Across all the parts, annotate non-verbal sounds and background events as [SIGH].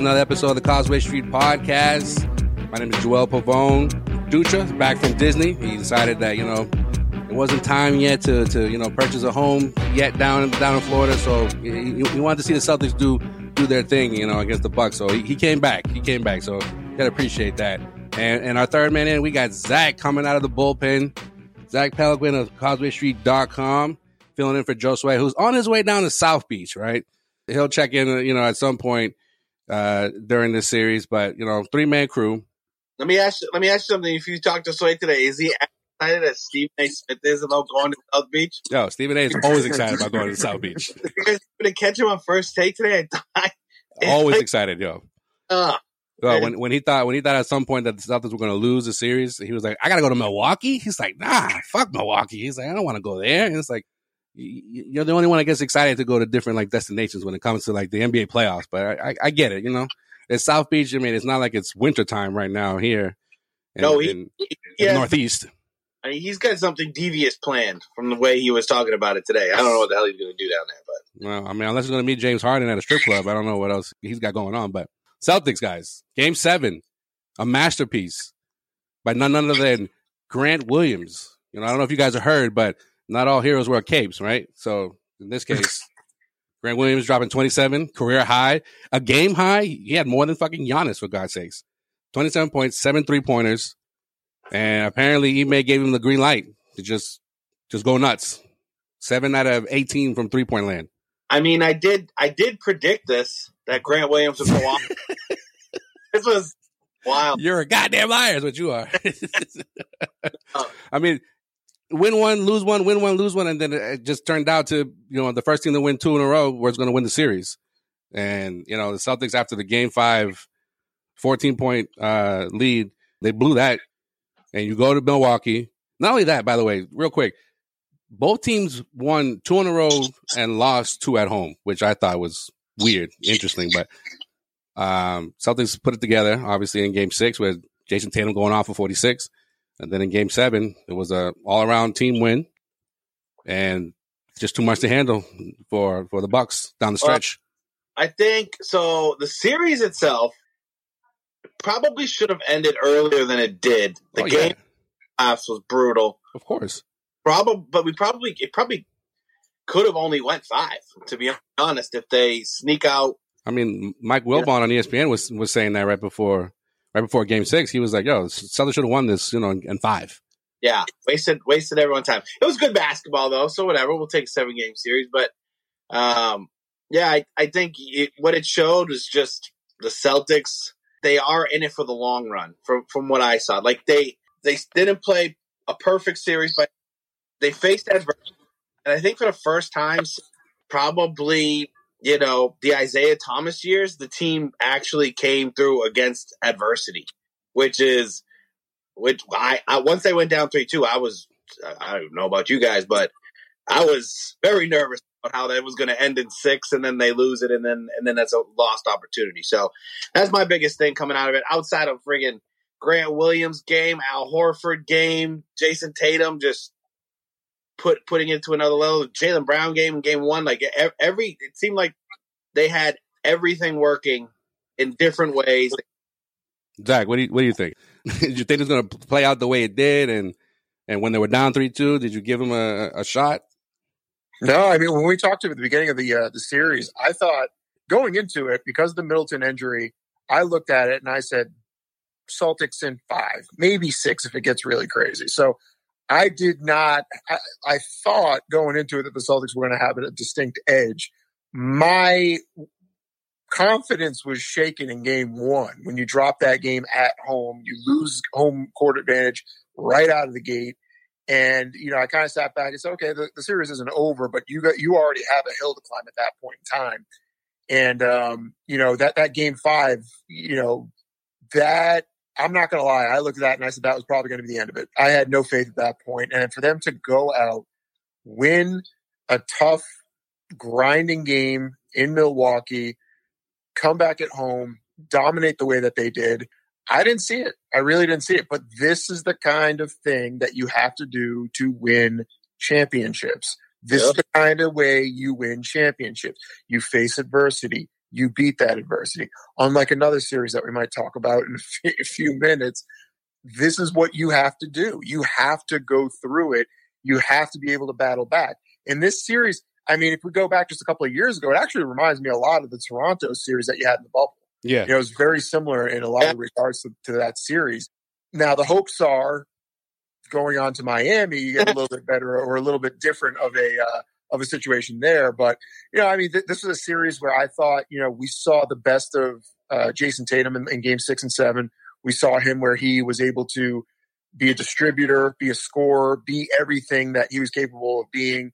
Another episode of the Causeway Street Podcast. My name is Joel Pavone. Dutra back from Disney. He decided that you know it wasn't time yet to, to you know purchase a home yet down down in Florida. So he, he wanted to see the Celtics do do their thing, you know, against the Bucks. So he, he came back. He came back. So gotta appreciate that. And and our third man in, we got Zach coming out of the bullpen. Zach Peloquin of CausewayStreet.com filling in for Josue, who's on his way down to South Beach. Right, he'll check in, you know, at some point uh, during this series. But you know, three man crew. Let me ask. Let me ask you something. If you talk to Sway today, is he excited as Stephen A. Smith is about going to South Beach? Yo, Stephen A. is always excited about going to South Beach. [LAUGHS] you guys gonna catch him on first take today? I always like, excited, yo. Uh, when when he thought when he thought at some point that the Celtics were going to lose the series, he was like, "I got to go to Milwaukee." He's like, "Nah, fuck Milwaukee." He's like, "I don't want to go there." And it's like, you're the only one that gets excited to go to different like destinations when it comes to like the NBA playoffs. But I, I, I get it, you know. It's South Beach. I mean, it's not like it's wintertime right now here. In, no, he, in, the Northeast. I mean, he's got something devious planned from the way he was talking about it today. I don't know what the hell he's going to do down there, but well, I mean, unless he's going to meet James Harden at a strip club, I don't know what else he's got going on. But Celtics guys, Game Seven, a masterpiece by none other than Grant Williams. You know, I don't know if you guys have heard, but not all heroes wear capes, right? So in this [LAUGHS] case, Grant Williams dropping 27, career high, a game high. He had more than fucking Giannis, for God's sakes. 27 points, seven three pointers. And apparently Ime gave him the green light to just just go nuts. Seven out of 18 from three point land. I mean, I did I did predict this that Grant Williams would go off. [LAUGHS] this was wild. You're a goddamn liar, is what you are. [LAUGHS] I mean, win one, lose one, win one, lose one, and then it just turned out to you know the first team to win two in a row was going to win the series. And you know the Celtics after the game five 14 point uh, lead, they blew that. And you go to Milwaukee. Not only that, by the way, real quick, both teams won two in a row and lost two at home, which I thought was weird, interesting. But um, Celtics put it together, obviously, in game six with Jayson Tatum going off for 46. And then in game seven, it was a all around team win and just too much to handle for, for the Bucks down the stretch. Well, I think so. The series itself probably should have ended earlier than it did. The oh, game yeah. was brutal. Of course. Probably, but we probably it probably could have only went five. To be honest, if they sneak out. I mean, Mike Wilbon on ESPN was was saying that right before right before Game Six. He was like, "Yo, Celtics should have won this, you know, in, in five." Yeah, wasted wasted everyone's time. It was good basketball though, so whatever. We'll take seven game series, but um, yeah, I I think it, what it showed was just the Celtics. They are in it for the long run, from from what I saw. Like they they didn't play a perfect series, but they faced adversity, and I think for the first time, probably you know, the Isaiah Thomas years, the team actually came through against adversity, which is, which I, I once they went down 3 2, I was, I don't know about you guys, but I was very nervous about how that was going to end in six and then they lose it and then, and then that's a lost opportunity. So that's my biggest thing coming out of it outside of friggin' Grant Williams game, Al Horford game, Jayson Tatum just put putting it to another level. Jaylen Brown game game one, like every it seemed like they had everything working in different ways. Zach, what do you what do you think? [LAUGHS] did you think it's going to play out the way it did? And and when they were down three two, did you give them a, a shot? No, I mean when we talked to at the beginning of the uh, the series, I thought going into it because of the Middleton injury, I looked at it and I said Celtics in five, maybe six if it gets really crazy. So I did not. I, I thought going into it that the Celtics were going to have a distinct edge. My confidence was shaken in game one. When you drop that game at home, you lose home court advantage right out of the gate. And, you know, I kind of sat back and said, okay, the, the series isn't over, but you got, you already have a hill to climb at that point in time. And, um, you know, that, that game five, you know, that I'm not going to lie. I looked at that and I said that was probably going to be the end of it. I had no faith at that point. And for them to go out, win a tough, grinding game in Milwaukee, come back at home, dominate the way that they did, I didn't see it. I really didn't see it. But this is the kind of thing that you have to do to win championships. This yep. is the kind of way you win championships. You face adversity, you beat that adversity. Unlike another series that we might talk about in [LAUGHS] a few minutes, this is what you have to do. You have to go through it. You have to be able to battle back. In this series, I mean, if we go back just a couple of years ago, it actually reminds me a lot of the Toronto series that you had in the bubble. Yeah. You know, it was very similar in a lot of regards to, to that series. Now, the hopes are going on to Miami, you get a [LAUGHS] little bit better or a little bit different of a uh, of a situation there. But you know, I mean, th- this was a series where I thought you know we saw the best of uh, Jayson Tatum in, in, Game Six and Seven. We saw him where he was able to be a distributor, be a scorer, be everything that he was capable of being.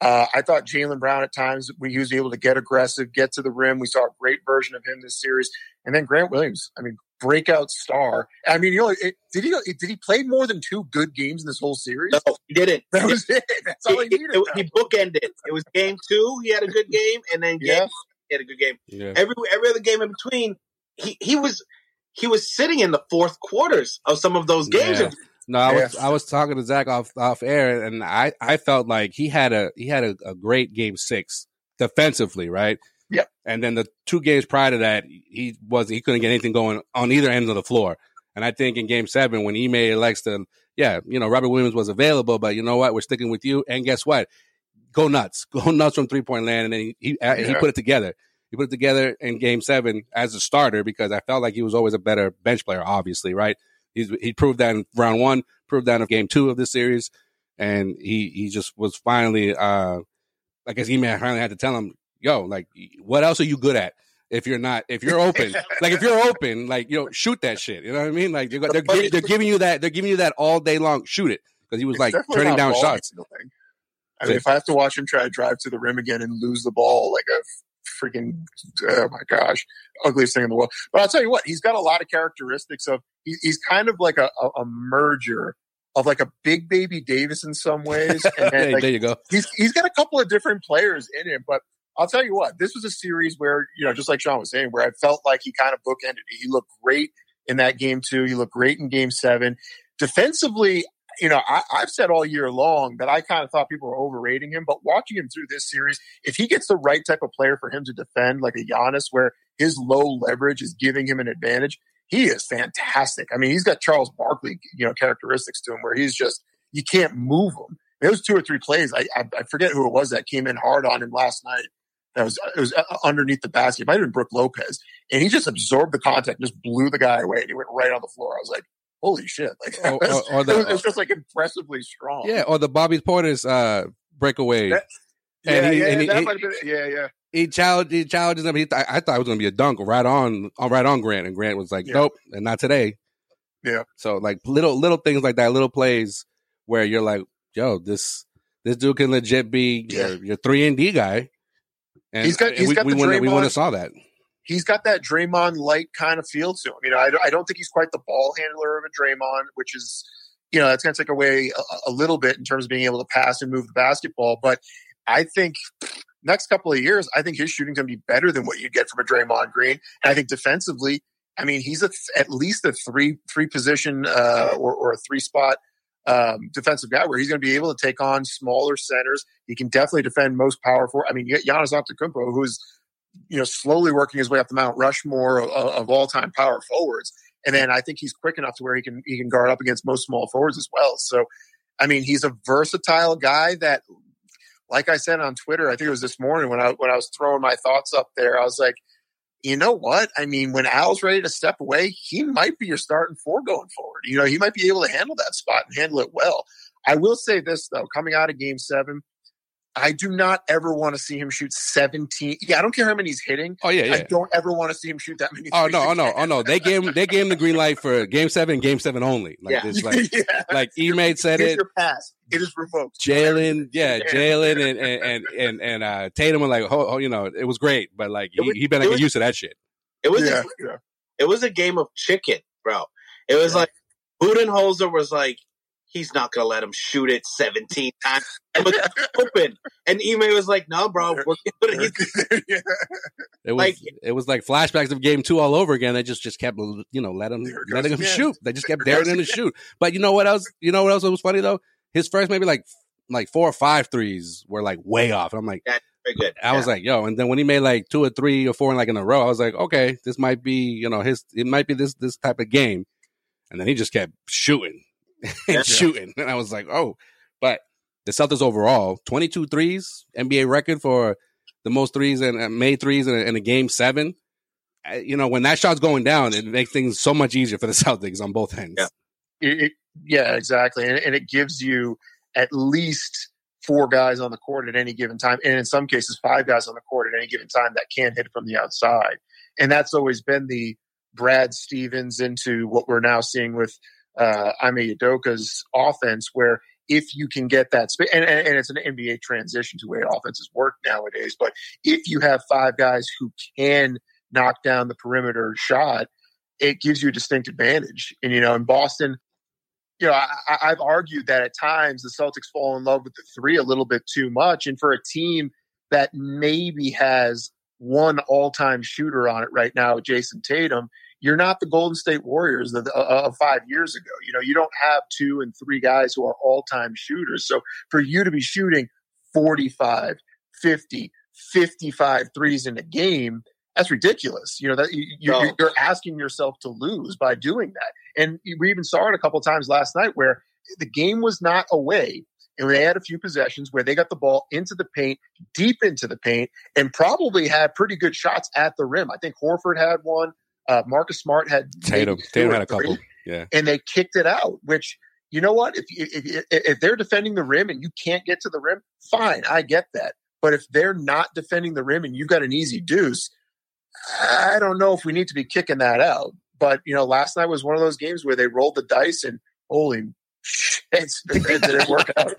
Uh, I thought Jaylen Brown at times when he was able to get aggressive, get to the rim. We saw a great version of him this series. And then Grant Williams, I mean, breakout star. Oh. I mean, you know, it, did he did he play more than two good games in this whole series? No, he didn't. That was it. That's all he needed. It, it, he bookended. It was game two. He had a good game, and then game yeah. he had a good game. Yeah. Every every other game in between, he he was he was sitting in the fourth quarters of some of those games. Yeah. No, I was I was talking to Zach off off air, and I I felt like he had a he had a, a great game six defensively, right? Yeah. And then the two games prior to that, he wasn't he couldn't get anything going on either end of the floor. And I think in game seven, when Ime elects to, yeah, you know, Robert Williams was available, but you know what? We're sticking with you. And guess what? Go nuts. [LAUGHS] Go nuts from three point land. And then he he, yeah. he put it together. He put it together in game seven as a starter because I felt like he was always a better bench player, obviously, right? He's, he proved that in round one, proved that in game two of this series. And he, he just was finally, uh, I guess Ime finally had to tell him, yo, like, what else are you good at? If you're not, if you're open, [LAUGHS] like if you're open, like you know, shoot that shit. You know what I mean? Like they're, they're, they're, they're giving you that, they're giving you that all day long. Shoot it because he was it's like turning down shots. I mean, if I have to watch him try to drive to the rim again and lose the ball like a freaking, oh my gosh, ugliest thing in the world. But I'll tell you what, he's got a lot of characteristics of, he, he's kind of like a, a, a merger of like a big baby Davis in some ways. And then, [LAUGHS] like, there you go. He's he's got a couple of different players in him, but I'll tell you what, this was a series where, you know, just like Sean was saying, where I felt like he kind of bookended. He looked great in that game two. He looked great in game seven. Defensively, you know, I, have said all year long that I kind of thought people were overrating him, but watching him through this series, if he gets the right type of player for him to defend, like a Giannis, where his low leverage is giving him an advantage, he is fantastic. I mean, he's got Charles Barkley, you know, characteristics to him where he's just, you can't move him. Those two or three plays, I, I, I forget who it was that came in hard on him last night that was it was uh, underneath the basket. It might have been Brook Lopez, and he just absorbed the contact, just blew the guy away, and he went right on the floor. I was like, "Holy shit!" Like, or, [LAUGHS] or, or the, it was just like impressively strong. Yeah, or the Bobby Portis uh, breakaway. That, yeah, and he, yeah, and he, that might have been, yeah, yeah. He challenged, he challenges him. He th- I thought it was going to be a dunk right on, right on Grant, and Grant was like, yeah. "Nope, and not today." Yeah. So like little little things like that, little plays where you're like, "Yo, this this dude can legit be yeah. your, your three and D guy." And he's got he's we, got we the wouldn't, we wouldn't saw that. He's got that Draymond light kind of feel to him. You know, I, don't- I don't think he's quite the ball handler of a Draymond, which is, you know, that's going to take away a, a little bit in terms of being able to pass and move the basketball. But I think next couple of years, I think his shooting's going to be better than what you get from a Draymond Green. And I think defensively, I mean, he's a, at least a three three position uh, or, or a three spot um, defensive guy where he's going to be able to take on smaller centers. He can definitely defend most powerful. I mean, you get Giannis Antetokounmpo, who's you know slowly working his way up the Mount Rushmore of, of all time power forwards, and then I think he's quick enough to where he can he can guard up against most small forwards as well. So, I mean, he's a versatile guy that. Like I said on Twitter, I think it was this morning when I when I was throwing my thoughts up there, I was like, you know what? I mean, when Al's ready to step away, he might be your starting four going forward. You know, he might be able to handle that spot and handle it well. I will say this though, coming out of game seven, I do not ever want to see him shoot 17. Yeah, I don't care how many he's hitting. Oh yeah, yeah. I don't ever want to see him shoot that many. Oh no, oh no, oh no. They gave him they gave him the green light for game seven, game seven only. Like Yeah. it's [LAUGHS] like yeah. like E mate said Here's it. your pass. It is revoked. Jaylen, yeah, Yeah. Jaylen and and and and, and uh, Tatum were like, oh, oh, you know, it was great, but like he, was- he better it get was- used to that shit. It was Yeah, a, it was a game of chicken, bro. It was Yeah. like Budenholzer was like, he's not gonna let him shoot it 17 times. And was [LAUGHS] open. And Ime was like, no, bro, we're good. He's- [LAUGHS] Yeah. It was Like- it was like flashbacks of game two all over again. They just just kept you know let him There letting goes him again. shoot. They just kept daring him to shoot. But you know what else? You know what else was funny though? His first maybe like like four or five threes were like way off. And I'm like, very good. I was like, yo, and then when he made like two or three or four in like in a row, I was like, okay, this might be, you know, his it might be this this type of game. And then he just kept shooting [LAUGHS] and Yeah. shooting. And I was like, oh, but the Celtics overall, 22 threes, NBA record for the most threes and uh, made threes in a, in a game seven. Uh, You know, when that shot's going down, it makes things so much easier for the [LAUGHS] Celtics on both ends. Yeah. It, it- yeah, exactly, and, and it gives you at least four guys on the court at any given time, and in some cases, five guys on the court at any given time that can hit from the outside. And that's always been the Brad Stevens into what we're now seeing with uh, Ime Udoka's offense, where if you can get that space, and, and, and it's an NBA transition to the way offenses work nowadays, but if you have five guys who can knock down the perimeter shot, it gives you a distinct advantage. And, you know, in Boston, you know, I- I've argued that at times the Celtics fall in love with the three a little bit too much. And for a team that maybe has one all time shooter on it right now, Jayson Tatum, you're not the Golden State Warriors of, uh, of five years ago. You know, you don't have two and three guys who are all time shooters. So for you to be shooting 45, 50, 55 threes in a game, that's ridiculous. You know, that you, you, No. you're asking yourself to lose by doing that. And we even saw it a couple times last night where the game was not away. And they had a few possessions where they got the ball into the paint, deep into the paint, and probably had pretty good shots at the rim. I think Horford had one. Uh, Marcus Smart had Tatum, Tatum had a three couple. Yeah. and they kicked it out. Which you know what? If, if if they're defending the rim and you can't get to the rim, fine, I get that. But if they're not defending the rim and you've got an easy deuce, I don't know if we need to be kicking that out. But you know, last night was one of those games where they rolled the dice and holy shit, [LAUGHS] it didn't work out.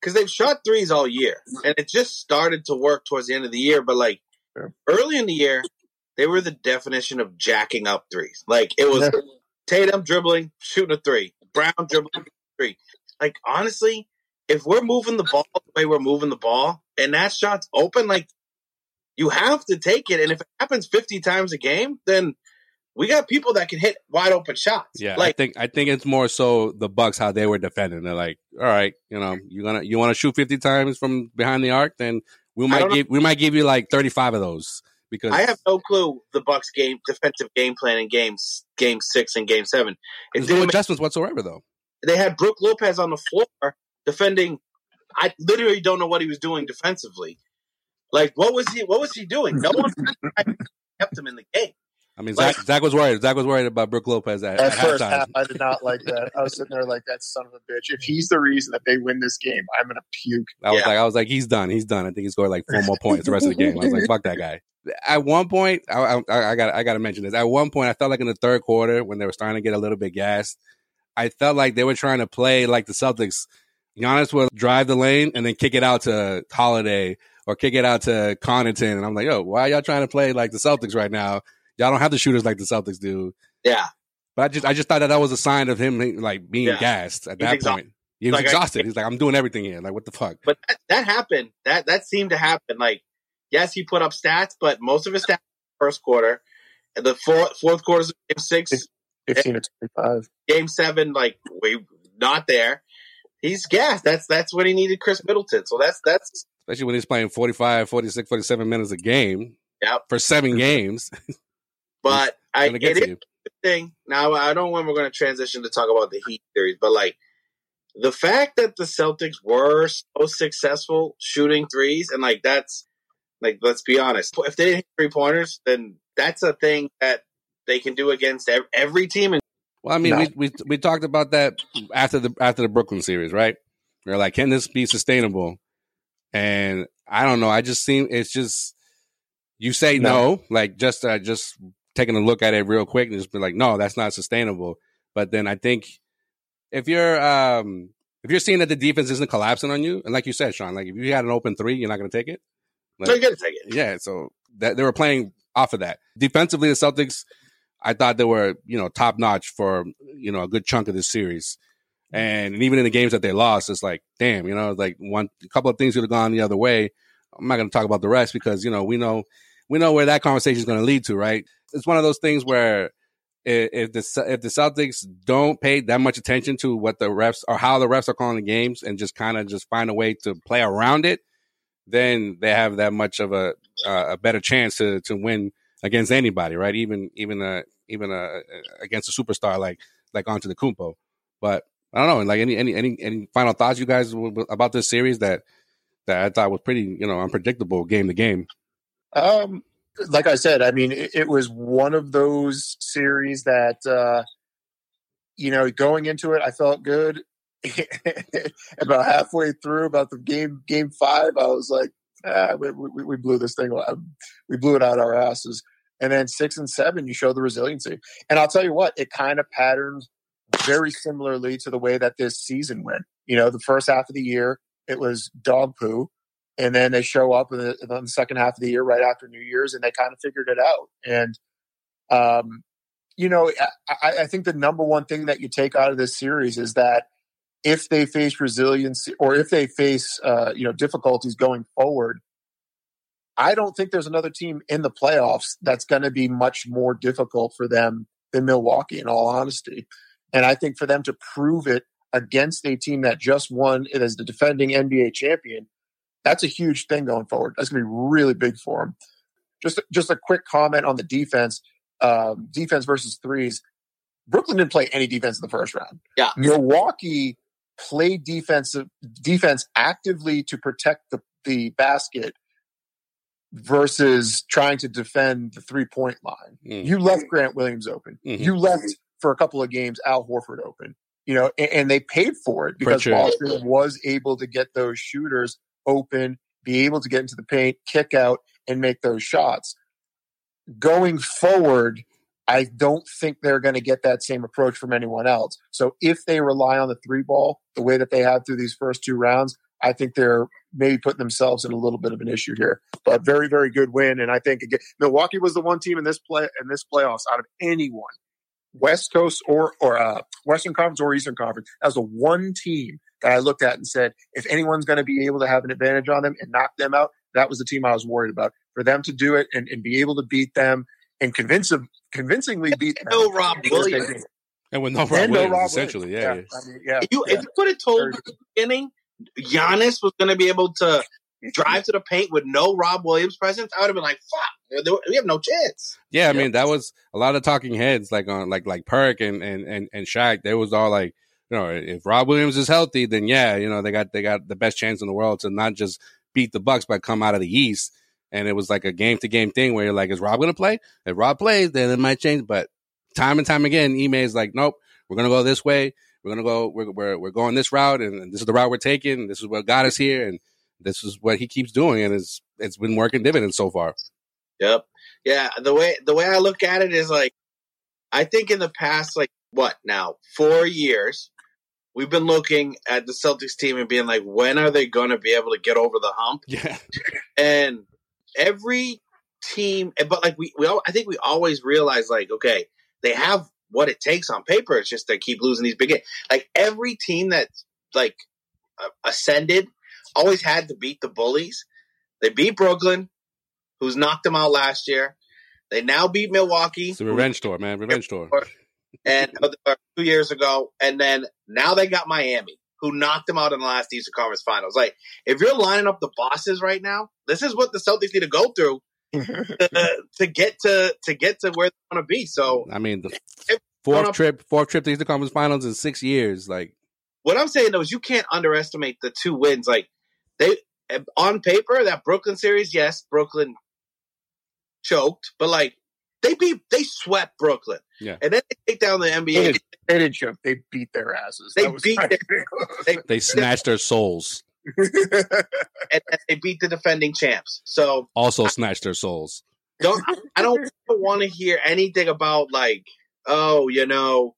because they've shot threes all year, and it just started to work towards the end of the year. But like Sure. early in the year, they were the definition of jacking up threes. Like it was Tatum dribbling, shooting a three, Brown dribbling a three. Like honestly, if we're moving the ball the way we're moving the ball, and that shot's open, like you have to take it. And if it happens fifty times a game, then we got people that can hit wide open shots. Yeah, I think I think it's more so the Bucks how they were defending. They're like, all right, you know, you gonna you want to shoot fifty times from behind the arc, then we might don't know. give we might give you like thirty five of those because I have no clue the Bucks game defensive game plan in games game six and game seven. There's no didn't make- adjustments whatsoever though. they had Brook Lopez on the floor defending. I literally don't know what he was doing defensively. Like what was he? What was he doing? No one [LAUGHS] kept him in the game. I mean, Like- Zach, Zach was worried. Zach was worried about Brook Lopez at, At at first halftime. half, I did not like that. I was sitting there like that son of a bitch. If he's the reason that they win this game, I'm gonna puke. I was Yeah. like, I was like, he's done. He's done. I think he scored like four more points the rest of the game. I was like, fuck that guy. At one point, I, I, I got I got to mention this. At one point, I felt like in the third quarter when they were starting to get a little bit gassed, I felt like they were trying to play like the Celtics. Giannis would drive the lane and then kick it out to Holiday or kick it out to Connaughton, and I'm like, yo, why y'all trying to play like the Celtics right now? Y'all don't have the shooters like the Celtics do. Yeah, But I just I just thought that that was a sign of him like being Yeah. gassed at He's that exhausted. point. He was Like, I- exhausted. He's like, I'm doing everything here. Like, what the fuck? but that, that happened. That that seemed to happen. Like yes, he put up stats, but most of his stats first quarter. And the fourth fourth quarter of game six, Fifteen to twenty-five. game seven, like we not there. He's gassed. That's that's what he needed, Khris Middleton. So that's that's especially when he's playing 45, 46, 47 minutes a game Yep. for seven games. [LAUGHS] but I get it to is you. thing. Now I don't know when we're going to transition to talk about the Heat series, but like the fact that the Celtics were so successful shooting threes, and like that's like let's be honest, if they didn't hit three pointers, then that's a thing that they can do against every team. And Well, I mean, No. we, we we talked about that after the after the Brooklyn series, right? We're like, can this be sustainable? And I don't know. I just seem it's just you say no, No. like just uh, just taking a look at it real quick and just be like, no, that's not sustainable. But then I think if you're um if you're seeing that the defense isn't collapsing on you, and like you said, Sean, like if you had an open three, you're not going to take it. so you got to take it. Yeah, so that they were playing off of that. Defensively, the Celtics, I thought they were you know top notch for you know a good chunk of this series, and, even in the games that they lost, it's like damn, you know, like one a couple of things could have gone the other way. I'm not going to talk about the rest because you know we know we know where that conversation is going to lead to, right? It's one of those things where if the if the Celtics don't pay that much attention to what the refs or how the refs are calling the games and just kind of just find a way to play around it, then they have that much of a uh, a better chance to to win against anybody, right? Even even uh even uh against a superstar like like Antetokounmpo. But I don't know. Like any any any any final thoughts you guys about this series that that I thought was pretty you know unpredictable game to game. Um, like I said, I mean, it, it was one of those series that uh, you know going into it, I felt good. [LAUGHS] about halfway through, about the game game five, I was like, ah, we, we, we blew this thing. We blew it out our asses. And then six and seven, you show the resiliency. And I'll tell you what, it kind of patterns very similarly to the way that this season went. You know, the first half of the year, it was dog poo. And then they show up in the, in the second half of the year, right after New Year's, and they kind of figured it out. And, um, you know, I, I think the number one thing that you take out of this series is that if they face resilience or if they face, uh, you know, difficulties going forward, I don't think there's another team in the playoffs that's going to be much more difficult for them than Milwaukee, in all honesty. And I think for them to prove it against a team that just won it as the defending NBA champion, that's a huge thing going forward. That's going to be really big for them. Just just a quick comment on the defense, um, defense versus threes. Brooklyn didn't play any defense in the first round. Yeah, Milwaukee played defensive defense actively to protect the the basket versus trying to defend the three point line. Mm. You left Grant Williams open. Mm-hmm. You left for a couple of games Al Horford open. You know, and, and they paid for it because Boston was able to get those shooters open, be able to get into the paint, kick out, and make those shots. Going forward, I don't think they're going to get that same approach from anyone else. So if they rely on the three ball the way that they have through these first two rounds, I think they're maybe putting themselves in a little bit of an issue here. But very, very good win. And I think again, Milwaukee was the one team in this play in this playoffs out of anyone, West Coast or or uh, Western Conference or Eastern Conference, as the one team that I looked at and said, if anyone's going to be able to have an advantage on them and knock them out, that was the team I was worried about. For them to do it and, and be able to beat them and convince them, convincingly beat them. No Rob Williams. And with no Rob Williams, no Rob essentially, Williams. yeah. Yeah, I mean, yeah, you, yeah. If you would have told me at the beginning Giannis was going to be able to drive to the paint with no Rob Williams presence, I would have been like, "Fuck, we have no chance." Yeah, I mean that was a lot of talking heads, like on like like Perk and and and and Shaq. They was all like, you know, if Rob Williams is healthy, then yeah, you know, they got they got the best chance in the world to not just beat the Bucks, but come out of the East. And it was like a game to game thing where you're like, is Rob going to play? If Rob plays, then it might change. But time and time again, Ime is like, nope, we're going to go this way. We're going to go, we're, we're, we're going this route, and this is the route we're taking. This is what got us here. And this is what he keeps doing. And it's, it's been working dividends so far. Yep. Yeah. The way, the way I look at it is like, I think in the past, like, what now, four years, we've been looking at the Celtics team and being like, when are they going to be able to get over the hump? Yeah. And every team, but like we, we all, I think we always realize like, okay, they have what it takes on paper. It's just they keep losing these big games. Like every team that's like uh, ascended always had to beat the bullies. They beat Brooklyn, who's knocked them out last year. They now beat Milwaukee. It's a revenge tour, man. Revenge tour and [LAUGHS] uh, two years ago, and then now they got Miami, who knocked them out in the last Eastern Conference Finals. Like, if you're lining up the bosses right now, this is what the Celtics need to go through [LAUGHS] to, to, get to to get to where they want to be. So, I mean, the fourth trip, fourth trip to Eastern Conference Finals in six years. Like, what I'm saying though is you can't underestimate the two wins. Like, they on paper that Brooklyn series, yes, Brooklyn choked, but like they beat, they swept Brooklyn. Yeah. And then they take down the NBA. They, did, they didn't choke. They beat their asses. They beat their, [LAUGHS] they, they snatched their souls. [LAUGHS] and, and, they beat the defending champs. So also I, snatched their souls. Don't I don't want to hear anything about like, oh, you know,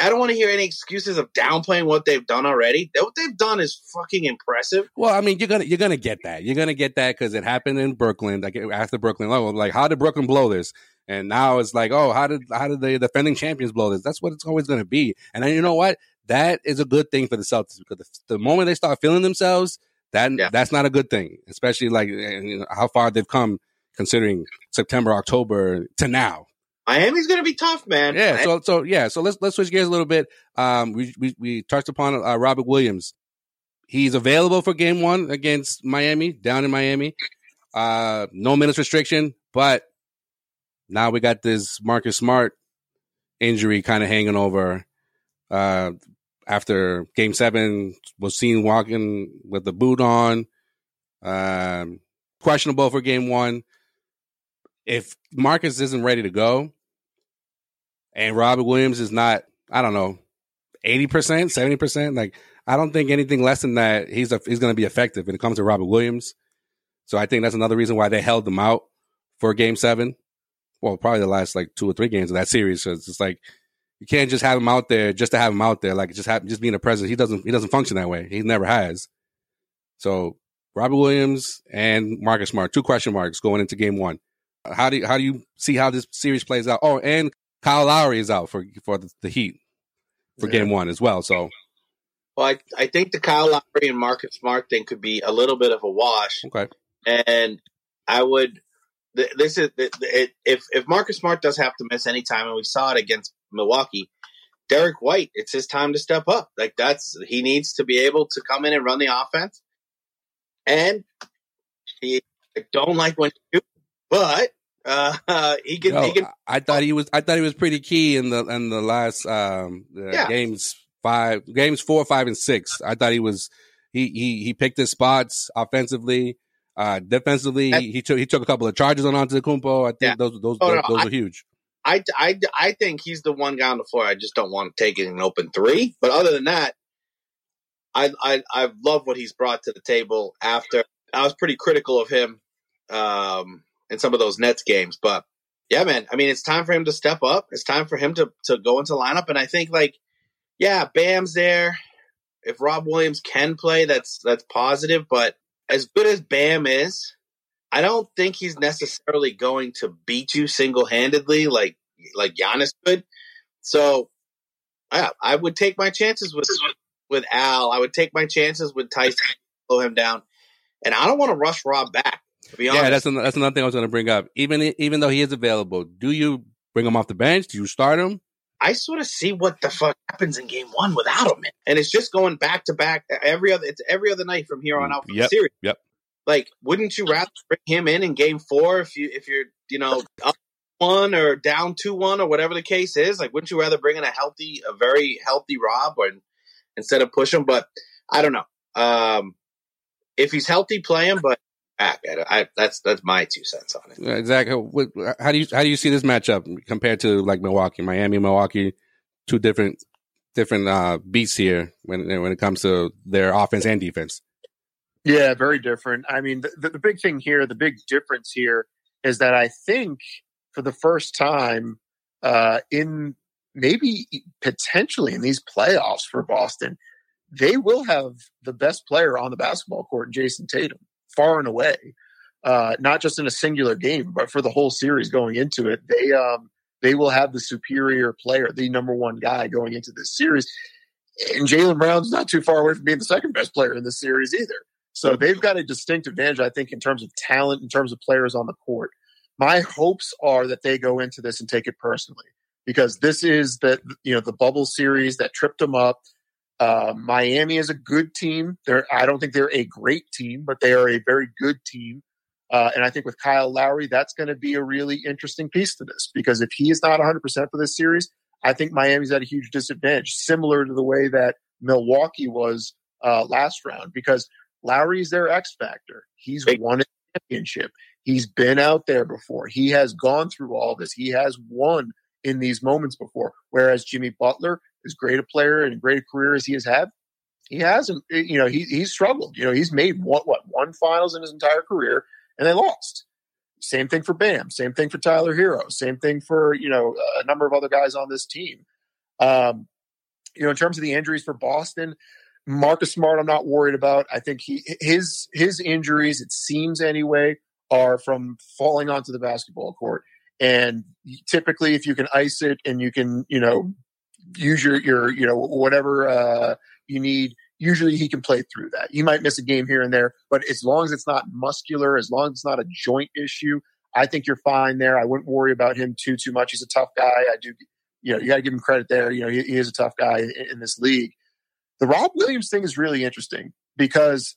I don't want to hear any excuses of downplaying what they've done already. What they've done is fucking impressive. Well, I mean, you're gonna you're gonna get that. You're gonna get that because it happened in Brooklyn. Like after Brooklyn, like how did Brooklyn blow this? And now it's like, oh, how did how did the defending champions blow this? That's what it's always going to be. And then you know what? That is a good thing for the Celtics because the, the moment they start feeling themselves, that yeah. that's not a good thing. Especially like you know, how far they've come considering September, October to now. Miami's going to be tough, man. Yeah. So so yeah. So let's let's switch gears a little bit. Um, we we we touched upon uh, Robert Williams. he's available for game one against Miami, down in Miami. Uh, no minutes restriction, but now we got this Marcus Smart injury kind of hanging over. Uh, after game seven, was seen walking with the boot on. Um, questionable for game one. If Marcus isn't ready to go and Robert Williams is not, I don't know, 80%, 70%, like I don't think anything less than that he's a, he's going to be effective when it comes to Robert Williams. So I think that's another reason why they held him out for game seven. Well, probably the last like two or three games of that series. So it's just like you can't just have him out there just to have him out there. Like just have just being a president. He doesn't he doesn't function that way. He never has. So Robert Williams and Marcus Smart, two question marks going into game one. How do you, how do you see how this series plays out? Oh, and Kyle Lowry is out for for the, the Heat for yeah. game one as well. So well, I, I think the Kyle Lowry and Marcus Smart thing could be a little bit of a wash. Okay. And I would, this is, if, if Marcus Smart does have to miss any time, and we saw it against Milwaukee, Derrick White, it's his time to step up. Like that's, he needs to be able to come in and run the offense. And he, I don't like when you do, but uh, [LAUGHS] he can. Yo, he can. I thought he was. I thought he was pretty key in the in the last um, yeah. games five games four, five, and six. I thought he was he he he picked his spots offensively. Uh, defensively, he, he, took he took a couple of charges on Antetokounmpo. I think yeah. those those oh, those, no, those I, are huge. I, I, I think he's the one guy on the floor. I just don't want to take it in an open three. But other than that, I I I love what he's brought to the table. After I was pretty critical of him um, in some of those Nets games, but yeah, man. I mean, it's time for him to step up. It's time for him to to go into lineup. And I think like yeah, Bam's there. If Rob Williams can play, that's that's positive. But as good as Bam is, I don't think he's necessarily going to beat you single handedly like like Giannis could. So, yeah, I would take my chances with with Al. I would take my chances with Tyson, slow him down, and I don't want to rush Rob back. Yeah, that's an, that's another thing I was going to bring up. Even even though he is available, do you bring him off the bench? Do you start him? I sort of see what the fuck happens in game one without him. And it's just going back to back every other, it's every other night from here on out for yep, the series. Yep. Like, wouldn't you rather bring him in in game four if you, if you're, you know, up one or down two one or whatever the case is? Like, wouldn't you rather bring in a healthy, a very healthy Rob or instead of push him? But I don't know. Um, if he's healthy, play him, but back. I, I, that's that's my two cents on it. Exactly. How do you how do you see this matchup compared to like Milwaukee, Miami, Milwaukee, two different different uh, beats here when when it comes to their offense and defense? Yeah, very different. I mean, the, the big thing here, the big difference here is that I think for the first time uh, in maybe potentially in these playoffs for Boston, they will have the best player on the basketball court, Jayson Tatum far and away, uh, not just in a singular game, but for the whole series going into it. They um, they will have the superior player, the number one guy going into this series. And Jaylen Brown's not too far away from being the second best player in this series either. So they've got a distinct advantage, I think, in terms of talent, in terms of players on the court. My hopes are that they go into this and take it personally because this is the you know the bubble series that tripped them up. Uh, Miami is a good team. They're, I don't think they're a great team, but they are a very good team. Uh, and I think with Kyle Lowry, that's going to be a really interesting piece to this because if he is not 100% for this series, I think Miami's at a huge disadvantage, similar to the way that Milwaukee was uh, last round, because Lowry's their X factor. He's won a championship. He's been out there before. He has gone through all this. He has won in these moments before. Whereas Jimmy Butler, as great a player and great a career as he has had, he hasn't. Eh, you know, he he's struggled. You know, he's made what what one finals in his entire career, and they lost. Same thing for Bam. Same thing for Tyler Herro. Same thing for you know a number of other guys on this team. Um, you know, in terms of the injuries for Boston, Marcus Smart, I'm not worried about. I think he his his injuries, it seems anyway, are from falling onto the basketball court. And typically, if you can ice it and you can, you know, use your your you know whatever uh, you need. Usually he can play through that. You might miss a game here and there, but as long as it's not muscular, as long as it's not a joint issue, I think you're fine there. I wouldn't worry about him too too much. He's a tough guy. I do, you know, you got to give him credit there. You know, he, he is a tough guy in, in this league. The Rob Williams thing is really interesting because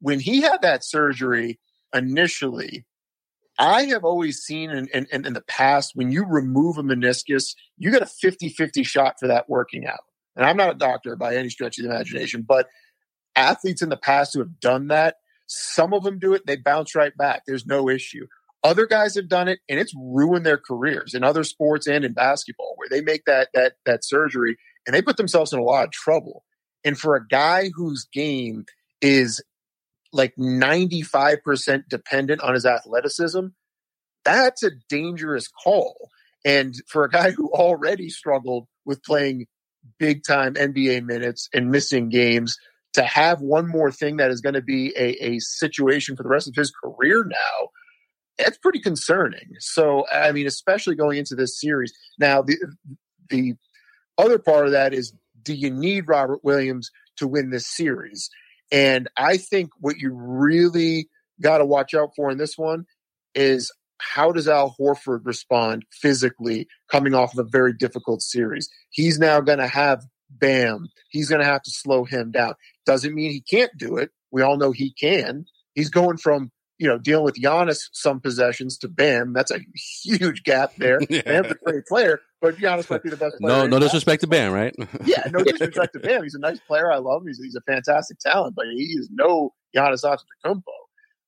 when he had that surgery initially, I have always seen in, in, in, the past when you remove a meniscus, you get a 50 50 shot for that working out. And I'm not a doctor by any stretch of the imagination, but athletes in the past who have done that, some of them do it, they bounce right back. There's no issue. Other guys have done it and it's ruined their careers in other sports and in basketball where they make that that that surgery and they put themselves in a lot of trouble. And for a guy whose game is like 95% dependent on his athleticism, that's a dangerous call. And for a guy who already struggled with playing big time NBA minutes and missing games, to have one more thing that is going to be a, a situation for the rest of his career now, that's pretty concerning. So, I mean, especially going into this series. Now, the, the other part of that is do you need Robert Williams to win this series? And I think what you really got to watch out for in this one is how does Al Horford respond physically coming off of a very difficult series? He's now going to have Bam. He's going to have to slow him down. Doesn't mean he can't do it. We all know he can. He's going from you know dealing with Giannis some possessions to Bam. That's a huge gap [LAUGHS] there. yeah. Bam's a great player, but Giannis might be the best player. No, no disrespect to Bam, right? [LAUGHS] yeah, no [LAUGHS] disrespect to Bam. He's a nice player. I love him. He's, he's a fantastic talent, but he is no Giannis Antetokounmpo.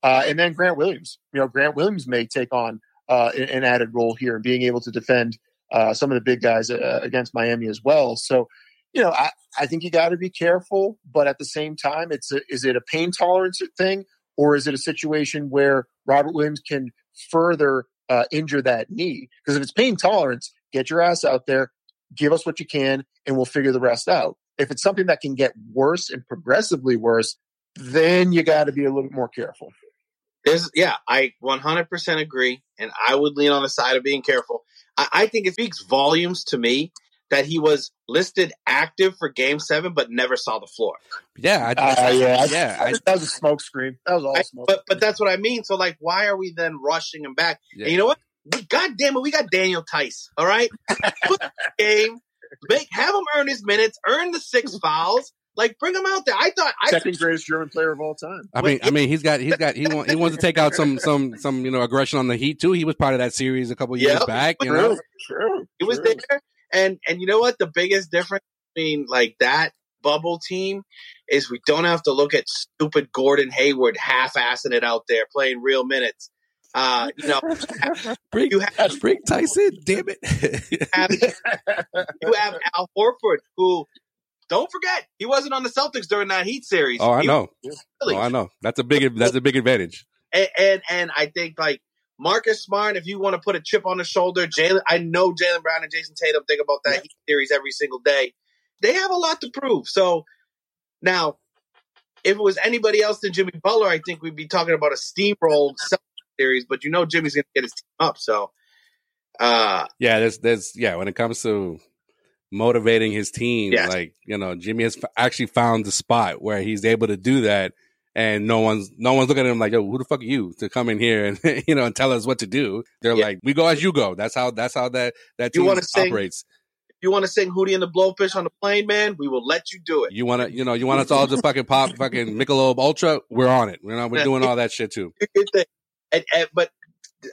Uh, and then Grant Williams. You know, Grant Williams may take on uh, an, an, added role here in being able to defend uh, some of the big guys uh, against Miami as well. So, you know, I, I think you got to be careful, but at the same time, it's a, is it a pain tolerance thing or is it a situation where Robert Williams can further uh, injure that knee? Because if it's pain tolerance, get your ass out there, give us what you can, and we'll figure the rest out. If it's something that can get worse and progressively worse, then you got to be a little bit more careful. Yeah, I 100% agree, and I would lean on the side of being careful. I, I think it speaks volumes to me that he was listed active for Game Seven, but never saw the floor. Yeah, I, uh, yeah, yeah. I, that was a smoke screen. That was all smoke. But but that's what I mean. So like, why are we then rushing him back? Yeah. And you know what? God damn it, we got Daniel Theis. All right, put game, make have him earn his minutes, earn the six fouls. Like bring him out there. I thought second I, greatest German player of all time. I mean, I mean, he's got he's got he want, he wants to take out some some some you know aggression on the Heat too. He was part of that series a couple years yep, back. You true, know, true, he was true. there. And and you know what? The biggest difference between like that bubble team is we don't have to look at stupid Gordon Hayward half-assing it out there playing real minutes. Uh, you know, [LAUGHS] bring, you have bring Tyson. Damn it! you, have, you have Al Horford, who don't forget he wasn't on the Celtics during that Heat series. Oh, I he know. Oh, I know. That's a big. That's a big advantage. And, and, and I think like Marcus Smart, if you want to put a chip on the shoulder, Jaylen, I know Jaylen Brown and Jayson Tatum think about that yeah. series every single day. They have a lot to prove. So now, if it was anybody else than Jimmy Butler, I think we'd be talking about a steamroll series. But you know, Jimmy's going to get his team up. So, uh, yeah, there's, there's, yeah, when it comes to motivating his team, like you know, Jimmy has actually found the spot where he's able to do that and no one's no one's looking at him like, yo, who the fuck are you to come in here and [LAUGHS] you know and tell us what to do? They're yeah. like, we go as you go. That's how that's how that that team you wanna operates. Sing, if you want to sing Hootie and the Blowfish on the plane, man, we will let you do it. You want to, you know, you want us all to fucking pop fucking Michelob Ultra? We're on it. You know, we're doing all that shit too. [LAUGHS] and, and, but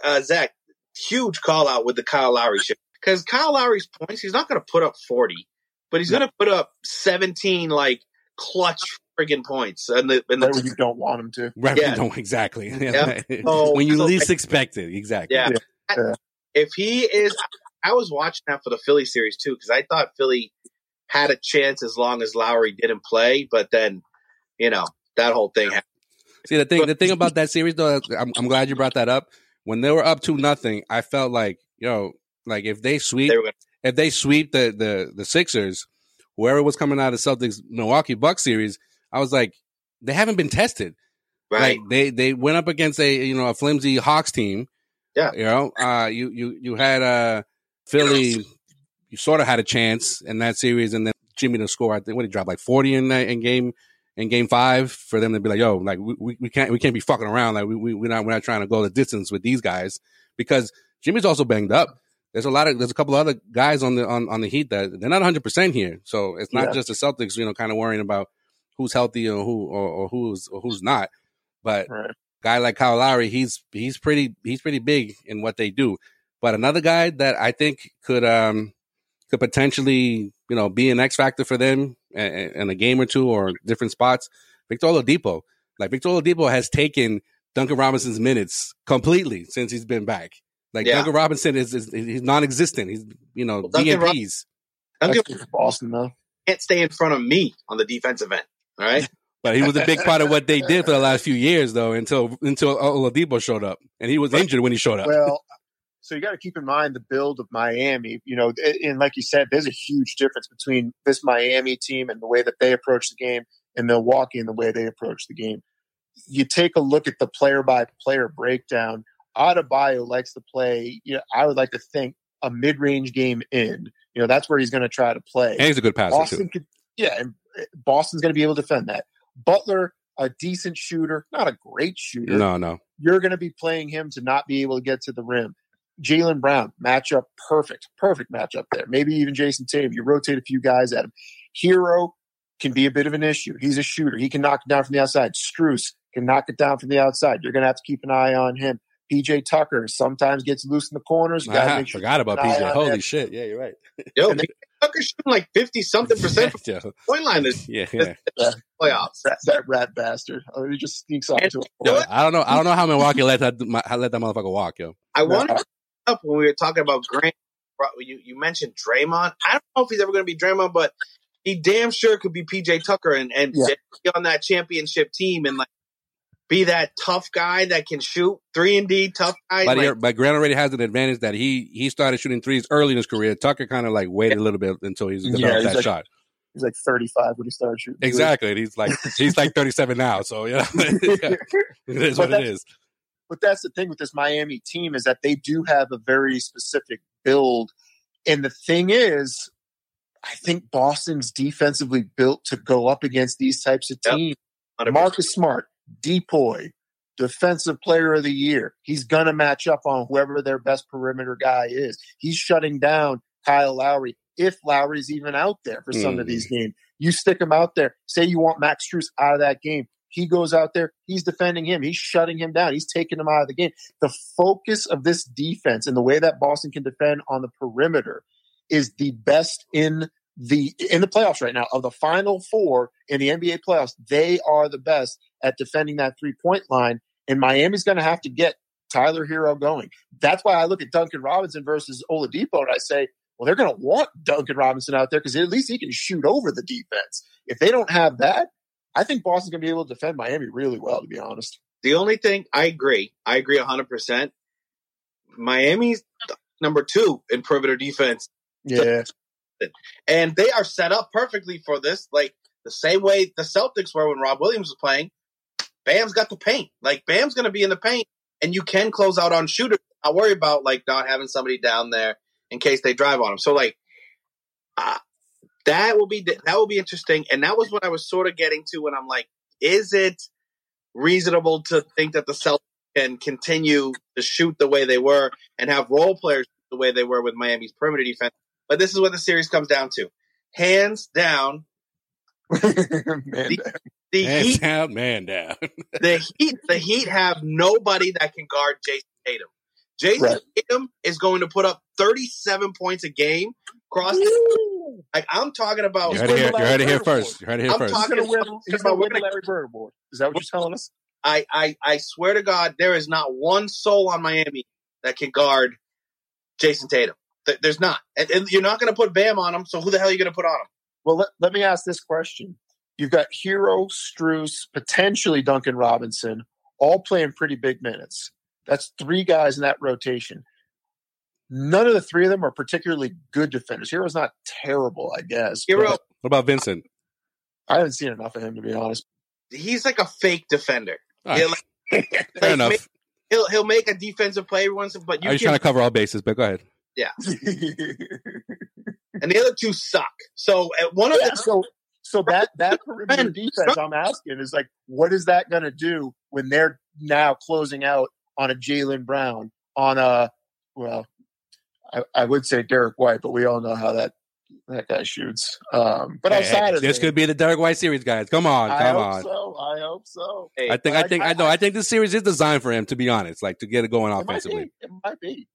uh, Zach, huge call out with the Kyle Lowry shit because Kyle Lowry's points, he's not going to put up forty, but he's going to put up seventeen like clutch friggin' points, and the and the you don't want them to. Right, yeah. don't exactly. [LAUGHS] Yeah. [LAUGHS] Oh, when you so least expect it, exactly. Yeah. yeah. If he is, I was watching that for the Philly series too because I thought Philly had a chance as long as Lowry didn't play, but then you know that whole thing happened. See the thing, the thing about that series though, I'm, I'm glad you brought that up. When they were up to nothing, I felt like, yo, like if they sweep, they if they sweep the the the Sixers, whoever was coming out of Celtics Milwaukee Bucks series, I was like, they haven't been tested. Right. Like they they went up against a you know a flimsy Hawks team. Yeah. You know, uh, you you you had uh Philly. You sort of had a chance in that series, and then Jimmy to score. I think what he dropped like forty in that in game in game five for them to be like, yo, like we, we can't we can't be fucking around. Like we, we we're not we're not trying to go the distance with these guys because Jimmy's also banged up. There's a lot of there's a couple other guys on the on, on the Heat that they're not 100 percent here. So it's not yeah. just the Celtics, you know, kind of worrying about who's healthy or who or, or who's or who's not. But Right. guy like Kyle Lowry, he's he's pretty he's pretty big in what they do. But another guy that I think could um could potentially you know be an X factor for them in, in a game or two or different spots. Victor Oladipo, like Victor Oladipo, has taken Duncan Robinson's minutes completely since he's been back. Like Yeah. Duncan Robinson is, is he's non-existent. He's you know Well, Duncan Rob- Duncan That's Boston though. can't stay in front of me on the defensive end. All right. [LAUGHS] But he was a big part of what they did for the last few years, though, until until Oladipo showed up, and he was injured when he showed up. Well, so you got to keep in mind the build of Miami. You know, and like you said, there's a huge difference between this Miami team and the way that they approach the game, and Milwaukee and the way they approach the game. You take a look at the player by player breakdown. Adebayo likes to play. You know, I would like to think a mid range game in. You know, that's where he's going to try to play. and he's a good passer Boston too. could, yeah, and uh, Boston's going to be able to defend that. Butler, a decent shooter, not a great shooter No, no, you're going to be playing him to not be able to get to the rim. Jaylen Brown, matchup perfect, perfect matchup there. Maybe even Jayson Tatum. You rotate a few guys at him. Herro can be a bit of an issue. He's a shooter. He can knock it down from the outside. Strus can knock it down from the outside. You're going to have to keep an eye on him. PJ Tucker sometimes gets loose in the corners. I ah, sure forgot about keep an eye PJ. Holy him. shit! Yeah, you're right. Yo, [LAUGHS] And Tucker's shooting like fifty something percent from yeah, the point line this yeah, yeah. [LAUGHS] playoffs. That, that rat bastard. Oh, he just sneaks up to Yo, him. I don't know. I don't know how Milwaukee let that how let that motherfucker walk, yo. I No. wonder up when we were talking about Grant. You you mentioned Draymond. I don't know if he's ever going to be Draymond, but he damn sure could be PJ Tucker and and Yeah. be on that championship team and like be that tough guy that can shoot three and D tough guy. But, like, he, but Grant already has an advantage that he he started shooting threes early in his career. Tucker kind of like waited a little bit until he's developed Yeah, he's that like- shot. He's like 35 when he started shooting. Exactly. And he's like he's like 37 now. So [LAUGHS] yeah, it is But what it that's- but that's the thing with this Miami team is that they do have a very specific build. And the thing is, I think Boston's defensively built to go up against these types of teams. 100%. Marcus Smart, DPOY, defensive player of the year. He's going to match up on whoever their best perimeter guy is. He's shutting down Kyle Lowry if Lowry's even out there for some of Hmm. these games. You stick him out there. Say you want Max Strus out of that game. He goes out there. He's defending him. He's shutting him down. He's taking him out of the game. The focus of this defense and the way that Boston can defend on the perimeter is the best in the in the playoffs right now. Of the final four in the NBA playoffs, they are the best at defending that three point line. And Miami's going to have to get Tyler Herro going. That's why I look at Duncan Robinson versus Oladipo and I say, well, they're going to want Duncan Robinson out there because at least he can shoot over the defense. If they don't have that, I think Boston's going to be able to defend Miami really well, to be honest. The only thing I agree, I agree 100%. Miami's number two in perimeter defense, Yeah. And they are set up perfectly for this. Like the same way the Celtics were when Rob Williams was playing. Bam's got the paint. Like Bam's going to be in the paint, and you can close out on shooters. I worry about like not having somebody down there in case they drive on him. So like, uh, that will be that will be interesting. And that was what I was sort of getting to when I'm like, is it reasonable to think that the Celtics can continue to shoot the way they were and have role players the way they were with Miami's perimeter defense? But this is what the series comes down to. Hands down, [LAUGHS] Man, the Hands Heat, down, man down. [LAUGHS] the Heat, the Heat have nobody that can guard Jayson Tatum. Jayson Right. Tatum is going to put up 37 points a game across. The, like I'm talking about. You He's heard it here, winning you heard it here first. You heard it here I'm first. talking- going to win. I'm He's talking going to about win Larry Bird Award. Is that what you're telling us? I, I, I swear to God, there is not one soul on Miami that can guard Jayson Tatum. Th- There's not. And, and you're not going to put Bam on him, so who the hell are you going to put on him? Well, let, let me ask this question. You've got Herro, Strus, potentially Duncan Robinson, all playing pretty big minutes. That's three guys in that rotation. None of the three of them are particularly good defenders. Herro's not terrible, I guess. Herro, What about Vincent? I haven't seen enough of him to be honest. he's like a fake defender. All right, He'll, like, [LAUGHS] fair enough. make- he'll, he'll make a defensive play every once, in- but I you are can, trying to cover all bases, but go ahead. [LAUGHS] and the other two suck. So at one of Yeah, the so so that that perimeter defense I'm asking is like, what is that going to do when they're now closing out on a Jaylen Brown on a well, I, I would say Derrick White, but we all know how that that guy shoots. Um, but Hey, outside hey, of this it, could be the Derrick White series, guys. Come on, I come hope on. so. I hope so. Hey, I think, But I think, I- I know. I think this series is designed for him. To be honest, like to get it going It might offensively. be. It might be.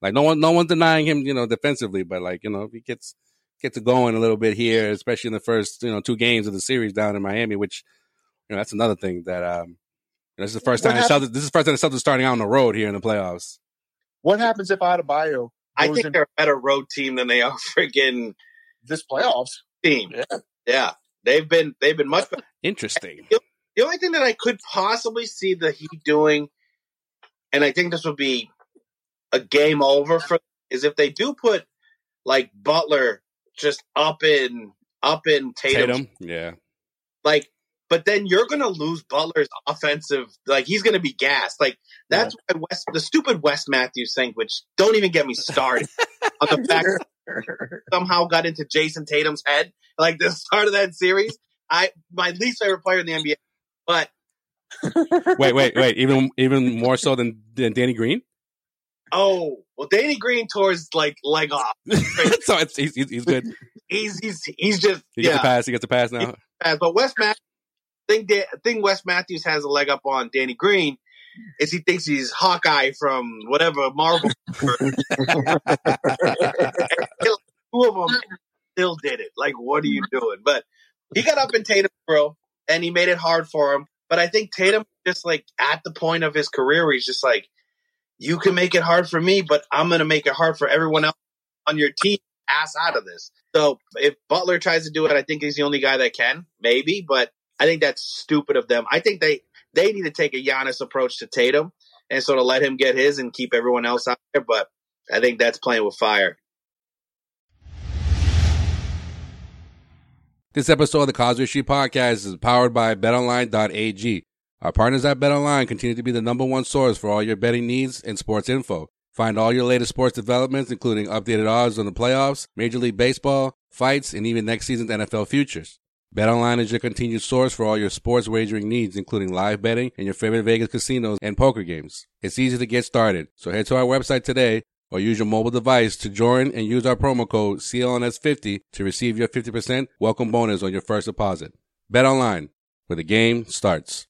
Like no one, no one's denying him, you know, defensively. But like you know, if he gets gets it going a little bit here, especially in the first you know two games of the series down in Miami, which you know that's another thing that um, you know, this is the first What time the Celtics, this is the first time the Celtics starting out on the road here in the playoffs. What happens if Adebayo I think in they're a better road team than they are [LAUGHS] freaking this playoffs? team. Yeah. Yeah, they've been they've been much better. Interesting. The only thing that I could possibly see the Heat doing, and I think this would be a game over for, is if they do put like Butler just up in up in Tatum, Tatum, yeah. like. But then you're gonna lose Butler's offensive. Like he's gonna be gassed. Like that's why Wes, the stupid Wes Matthews thing, which don't even get me started [LAUGHS] on the fact somehow got into Jayson Tatum's head, like the start of that series. I my least favorite player in the NBA, but Wait, wait, wait. Even even more so than than Danny Green. Oh well, Danny Green tore his like leg off. [LAUGHS] so it's he's, he's he's good. He's he's he's just He gets yeah. a pass. He gets a pass now. But Wes Matthews, think da- thing Wes Matthews has a leg up on Danny Green is he thinks he's Hawkeye from whatever Marvel. [LAUGHS] [LAUGHS] Two of them still did it. Like, what are you doing? But he got up in Tatum, bro, and he made it hard for him. But I think Tatum just like at the point of his career where he's just like, you can make it hard for me, but I'm gonna make it hard for everyone else on your team. Ass out of this. So if Butler tries to do it, I think he's the only guy that can, maybe. But I think that's stupid of them. I think they they need to take a Giannis approach to Tatum and sort of let him get his and keep everyone else out there. But I think that's playing with fire. This episode of the Causeway Street Podcast is powered by BetOnline.ag. Our partners at BetOnline continue to be the number one source for all your betting needs and sports info. Find all your latest sports developments, including updated odds on the playoffs, Major League Baseball, fights, and even next season's NFL futures. BetOnline is your continued source for all your sports wagering needs, including live betting and your favorite Vegas casinos and poker games. It's easy to get started, so head to our website today or use your mobile device to join and use our promo code CLNS50 to receive your 50% welcome bonus on your first deposit. Bet online, where the game starts.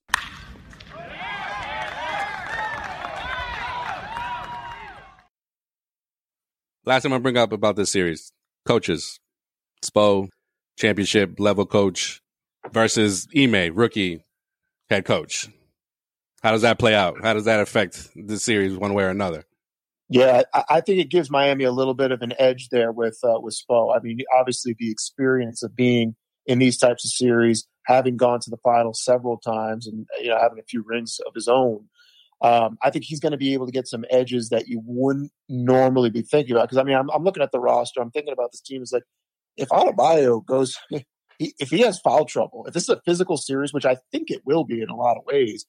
Last time I bring up about this series, coaches, Spo, championship level coach versus Ime, rookie head coach. How does that play out? How does that affect the series one way or another? Yeah, I, I think it gives Miami a little bit of an edge there with uh, with Spo. I mean, obviously the experience of being in these types of series, having gone to the finals several times, and you know having a few rings of his own. Um, I think he's going to be able to get some edges that you wouldn't normally be thinking about. Because I mean, I'm, I'm looking at the roster. I'm thinking about this team. Is like if Adebayo goes, [LAUGHS] if he has foul trouble, if this is a physical series, which I think it will be in a lot of ways,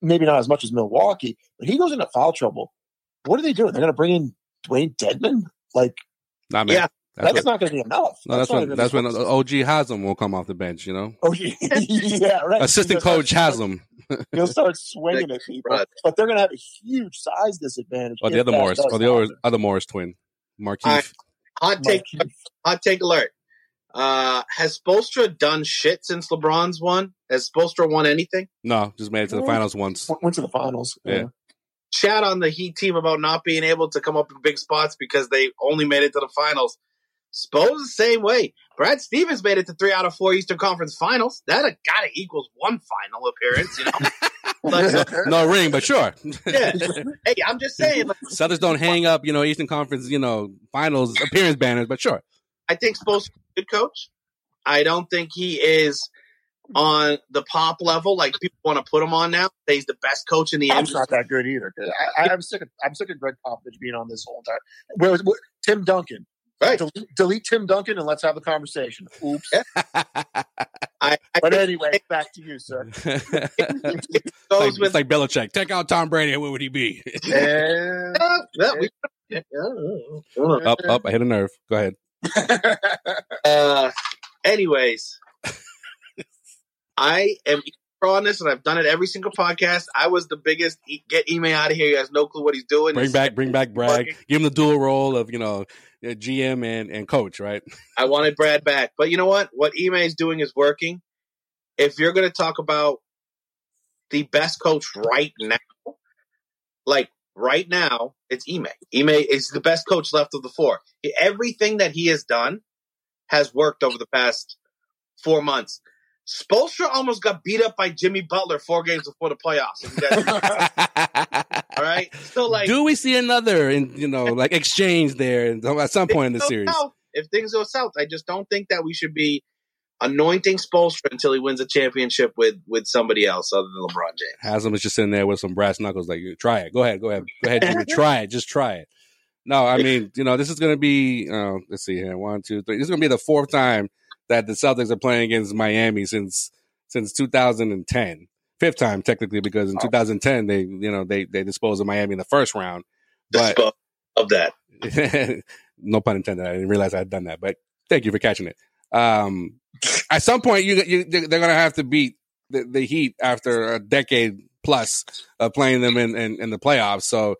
maybe not as much as Milwaukee, but he goes into foul trouble. What are they doing? They're going to bring in Dewayne Dedmon? Like Nah, man. Yeah, That's, that's, what, not going to be enough. no, that's not when even that's when. OG Haslem will come off the bench. You know, Oh yeah, [LAUGHS] yeah, right. assistant coach start- Haslem. He'll start [LAUGHS] swinging at people, Right. but they're going to have a huge size disadvantage. Or the other Morris, does or the other, other Morris twin, Markieff. I- Hot take, Like, hot take alert. Uh, has Spoelstra done shit since LeBron's won? Has Spoelstra won anything? no, just made it to the finals once. went to the finals. Yeah. Chat on the Heat team about not being able to come up in big spots because they only made it to the finals. Suppose the same way. Brad Stevens made it to three out of four Eastern Conference finals. That a gotta equals one final appearance, you know? [LAUGHS] No ring, but sure. yeah. Hey, I'm just saying. Like, Celtics don't hang up, you know, Eastern Conference, you know, finals appearance banners, but sure. I think Spoelstra's a good coach. I don't think he is on the pop level like people want to put him on now. He's the best coach in the Pop's NBA. not that good either. I, I'm sick of I'm sick of Gregg Popovich being on this whole time. Whereas where, Tim Duncan? Right. Delete, delete Tim Duncan and let's have a conversation. Oops. [LAUGHS] I, I But anyway, back to you, sir. [LAUGHS] it like, with it's like Belichick. Take out Tom Brady. Where would he be? And- Uh, yeah, we- [LAUGHS] yeah, up, up. I hit a nerve. Go ahead. uh, anyways, I am on this, and I've done it every single podcast. I was the biggest. Get Ime out of here. He has no clue what he's doing. Bring back, bring back Brad. Give him the dual role of you know uh, GM and and coach, right? I wanted Brad back, but you know what? What Ime is doing is working. If you're going to talk about the best coach right now, like right now, it's Ime. Ime is the best coach left of the four. Everything that he has done has worked over the past four months. Spoelstra almost got beat up by Jimmy Butler four games before the playoffs. [LAUGHS] All right, so like, Do we see another, in, you know, like exchange there at some point in the series? south- if things go south, I just don't think that we should be anointing Spoelstra until he wins a championship with with somebody else other than LeBron James. Haslem is just sitting there with some brass knuckles, like, try it. Go ahead, go ahead, go ahead, Jimmy. try it. Just try it. No, I mean, you know, this is going to be, uh, let's see here, one, two, three. This is going to be the fourth time that the Celtics are playing against Miami since since 2010. Fifth time, technically, because in 2010 they, you know, they they disposed of Miami in the first round. But Dispo- of that. [LAUGHS] no pun intended. I didn't realize I had done that, but thank you for catching it. Um, at some point, you, you they're going to have to beat the, the Heat after a decade plus of playing them in, in, in the playoffs. So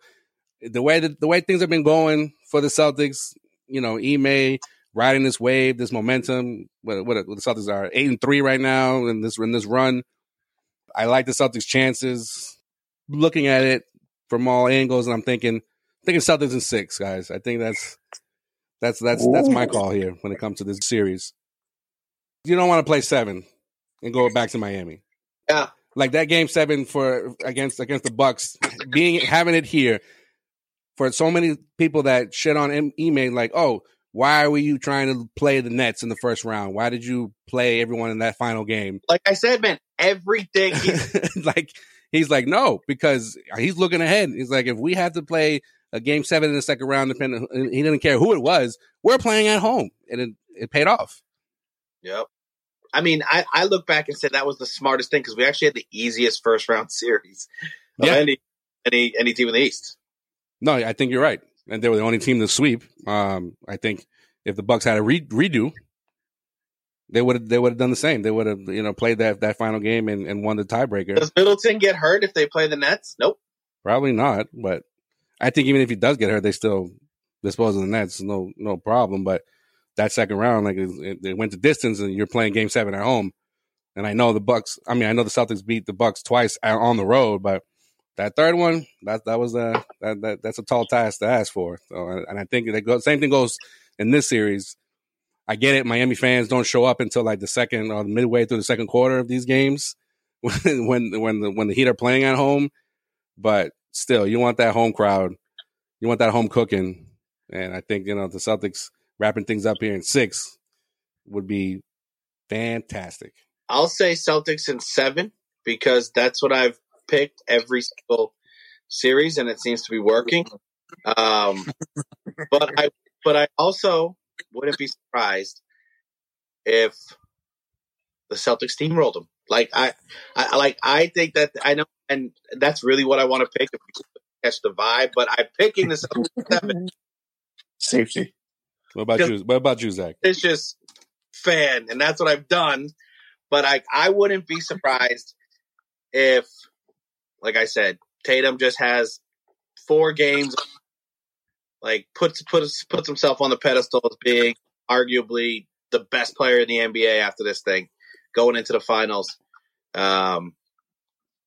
the way that the way things have been going for the Celtics, you know, Ime riding this wave, this momentum. What, what, what the Celtics are eight and three right now in this in this run. I like the Celtics' chances. Looking at it from all angles, and I'm thinking, thinking Celtics in six, guys. I think that's that's that's that's my call here when it comes to this series. You don't want to play seven and go back to Miami. Yeah. like that game seven for against against the Bucks, being having it here for so many people that shit on em- email like, oh, why were you trying to play the Nets in the first round? Why did you play everyone in that final game? Like I said, man, everything. [LAUGHS] Like he's like no because he's looking ahead. He's like if we have to play a game seven in the second round, depending he didn't care who it was, we're playing at home, and it, it paid off. yep. I mean, I, I look back and said that was the smartest thing because we actually had the easiest first round [LAUGHS] series of Yeah. any any any team in the East. No, I think you're right, and they were the only team to sweep. Um, I think if the Bucks had a re- redo, they would have they would have done the same. They would have you know played that that final game and, and won the tiebreaker. Does Middleton get hurt if they play the Nets? Nope. Probably not, but I think even if he does get hurt, they still dispose of the Nets. No, no problem. But that second round, like it, it, it went to distance, and you're playing Game Seven at home. And I know the Bucks. I mean, I know the Celtics beat the Bucks twice on the road, but that third one, that that was a that, that that's a tall task to ask for. So, uh, and I think that same thing goes in this series. I get it. Miami fans don't show up until like the second or midway through the second quarter of these games when [LAUGHS] when when the when the Heat are playing at home. But still, you want that home crowd. You want that home cooking. And I think, you know, the Celtics wrapping things up here in six would be fantastic. I'll say Celtics in seven because that's what I've picked every single series, and it seems to be working. Um, but I, but I also wouldn't be surprised if the Celtics steamrolled them. Like I, I like I think that I know, and that's really what I want to pick if you catch the vibe. But I'm picking the Celtics seven. [LAUGHS] Safety. What about you? What about you, Zach? It's just fan, and that's what I've done. But I, I wouldn't be surprised if, like I said, Tatum just has four games, like puts puts puts himself on the pedestal as being arguably the best player in the NBA after this thing, going into the finals. Um,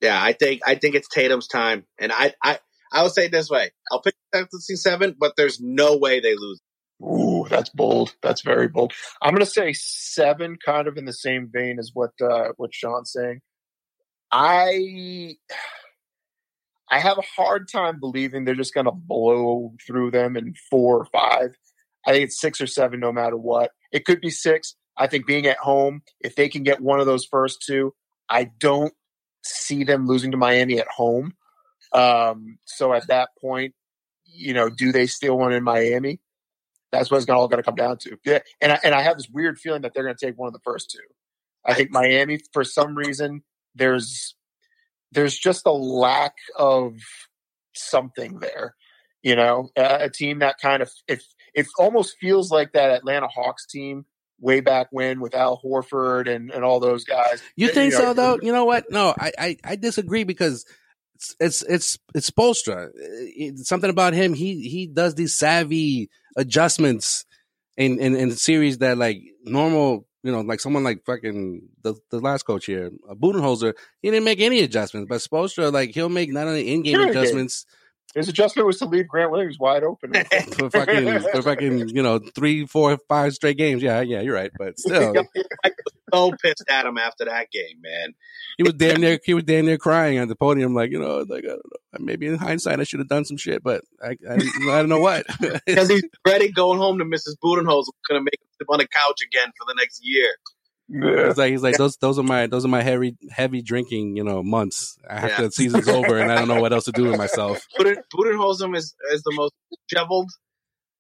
yeah, I think I think it's Tatum's time, and I I I will say it this way: I'll pick Celtics seven, but there's no way they lose. Ooh, that's bold. That's very bold. I'm going to say seven, kind of in the same vein as what uh, what Sean's saying. I I have a hard time believing they're just going to blow through them in four or five. I think it's six or seven, no matter what. It could be six. I think being at home, if they can get one of those first two, I don't see them losing to Miami at home. Um, so at that point, you know, do they steal one in Miami? That's what it's all going to come down to. Yeah, and I, and I have this weird feeling that they're going to take one of the first two. I think Miami, for some reason, there's there's just a lack of something there. You know, a, a team that kind of it it almost feels like that Atlanta Hawks team way back when with Al Horford and, and all those guys. You think know, so though? You know what? No, I, I, I disagree because it's it's it's it's Spoelstra. It's something about him. He he does these savvy adjustments in in, in series that like normal. You know, like someone like fucking the, the last coach here, uh, Budenholzer, he didn't make any adjustments. But Spoelstra, like he'll make not only in game Sure adjustments, His adjustment was to leave Grant Williams wide open. [LAUGHS] for fucking for fucking you know three, four, five straight games. Yeah, yeah, you're right. But still, [LAUGHS] so pissed at him after that game, man. he was damn near he was damn near crying at the podium, like you know, like I don't know, maybe in hindsight I should have done some shit, but I I, I don't know what. [LAUGHS] Because he's ready going home to Mrs. Budenholzer, gonna make him sit on the couch again for the next year. Yeah. It's like he's like those those are my those are my heavy heavy drinking you know months after Yeah. the season's over and I don't know what else to do with myself. [LAUGHS] Buden, Budenholzer is, is the most disheveled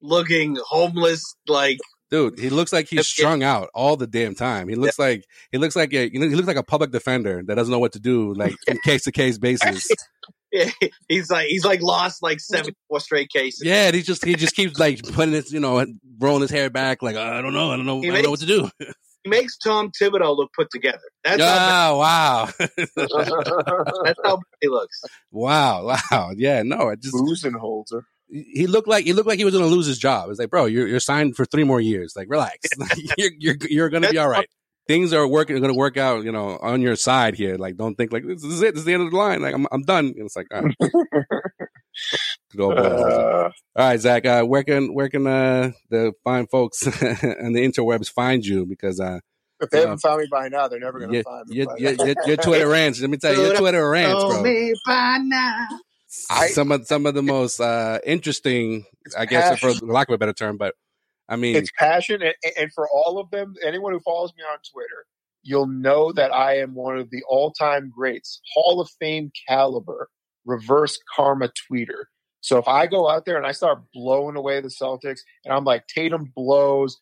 looking, homeless, like Dude, he looks like he's strung out all the damn time. He looks like he looks like a you know he looks like a public defender that doesn't know what to do like in [LAUGHS] case to case basis. [LAUGHS] [LAUGHS] he's like he's like lost like seven four straight cases. Yeah, and he just he just keeps like putting his you know rolling his hair back like I don't know I don't know I He don't know what to do. He makes Tom Thibodeau look put together. That's how Ah, wow, [LAUGHS] that's how he looks. wow, wow. Yeah, no, it just Budenholzer. he looked like he looked like he was going to lose his job. It's like, bro, you're you're signed for three more years. Like, relax. [LAUGHS] you're you're you're going to be all right. Things are working are going to work out, you know, on your side here. Like, don't think like this is it. This is the end of the line. Like, I'm I'm done. And it's like, all right. [LAUGHS] Good old boy. Uh, all right, Zach. Uh, where can where can uh, the fine folks [LAUGHS] and the interwebs find you? Because uh, if they haven't found me by now, they're never going to your, find me. your, your, your, your Twitter [LAUGHS] rants. Let me tell you, your Twitter rants, Know bro. me by now. I- some of some of the most uh, interesting, I guess, for passion. lack of a better term, but I mean, it's passion and, and for all of them anyone who follows me on twitter you'll know that i am one of the all-time greats hall of fame caliber reverse karma tweeter. So if i go out there and i start blowing away the celtics and i'm like tatum blows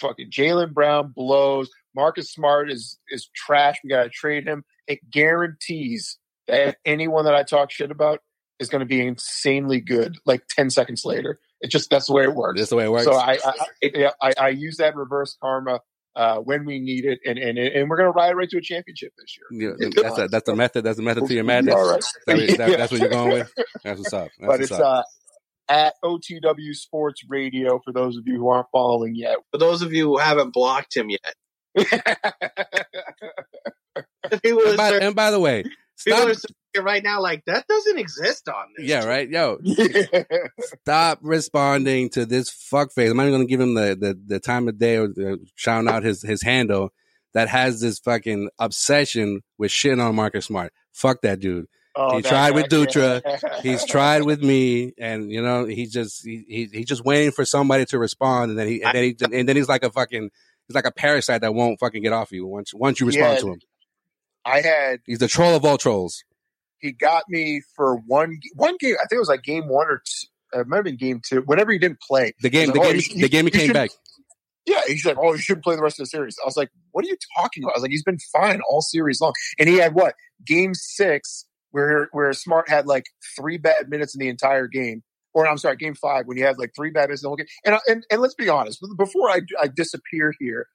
fucking jaylen brown blows marcus smart is is trash we gotta trade him it guarantees that anyone that i talk shit about is going to be insanely good like 10 seconds later it just that's the way it works that's the way it works. so I, I, I, I, I use that reverse karma uh, when we need it, and and and we're gonna ride right to a championship this year. Yeah, that's a, that's the method. That's the method to your [LAUGHS] madness. all right. That that- Yeah. that's what you're going with. That's what's up. That's but what's it's up. uh, at OTW Sports Radio for those of you who aren't following yet. For those of you who haven't blocked him yet, [LAUGHS] [LAUGHS] and, by, and by the way, stop. Are right now like that doesn't exist on this. Yeah, right. Yo, [LAUGHS] stop responding to this fuckface. I'm not even gonna give him the, the, the time of day or the, shouting out his his handle that has this fucking obsession with shitting on Marcus Smart. Fuck that dude. Oh, He that tried with guy- Dutra. [LAUGHS] He's tried with me, and you know he just he, he he's just waiting for somebody to respond, and then he and then he and then he's like a fucking he's like a parasite that won't fucking get off you once once you respond Yeah. to him. I had He's the troll of all trolls. He got me for one one game. I think it was like game one or two. Uh, it might have been game two. Whenever he didn't play, The game, He's the oh, game, you- the game he came back. Yeah, he's like, oh, you shouldn't play the rest of the series. I was like, what are you talking about? I was like, he's been fine all series long, and he had what game six where where Smart had like three bad minutes in the entire game, or I'm sorry, game five when he had like three bad minutes in the whole game. And and and let's be honest, before I, I disappear here,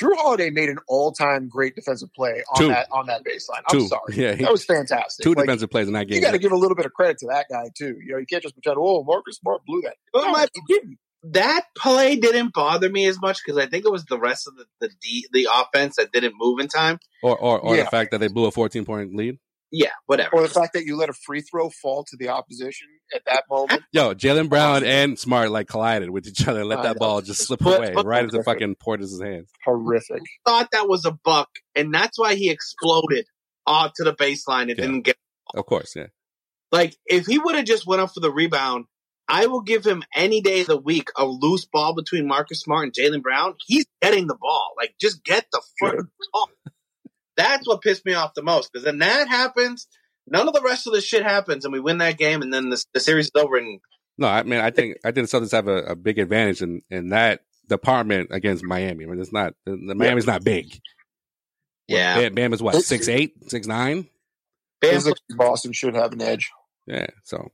Jrue Holiday made an all time great defensive play on Two. that on that baseline. I'm Two, sorry, yeah, he, that was fantastic. two Like, defensive plays in that game. You got to give a little bit of credit to that guy too. You know, you can't just pretend, oh, Marcus Smart blew that. Well, No, he didn't. that play didn't bother me as much because I think it was the rest of the the, D, the offense that didn't move in time. or or, or Yeah. the fact that they blew a 14 point lead. Yeah, whatever. Or the fact that you let a free throw fall to the opposition at that moment. Yo, Jaylen Brown and Smart like collided with each other and let I that know. ball just slip But- away but- right into fucking Portis' hands. Horrific. thought that was a buck, and that's why he exploded off to the baseline and Yeah. didn't get. Of course, yeah. Like if he would have just went up for the rebound, I will give him any day of the week a loose ball between Marcus Smart and Jaylen Brown. He's getting the ball. Like just get the foot off. That's what pissed me off the most because then that happens. None of the rest of the shit happens, and we win that game, and then the, the series is over. And No, I mean, I think I think the Celtics have a, a big advantage in, in that department against Miami. I mean, it's not the, the Miami's not big. yeah, Bam, Bam is what It's- six eight, six nine. Bam, Physically, Boston should have an edge. Yeah. So, all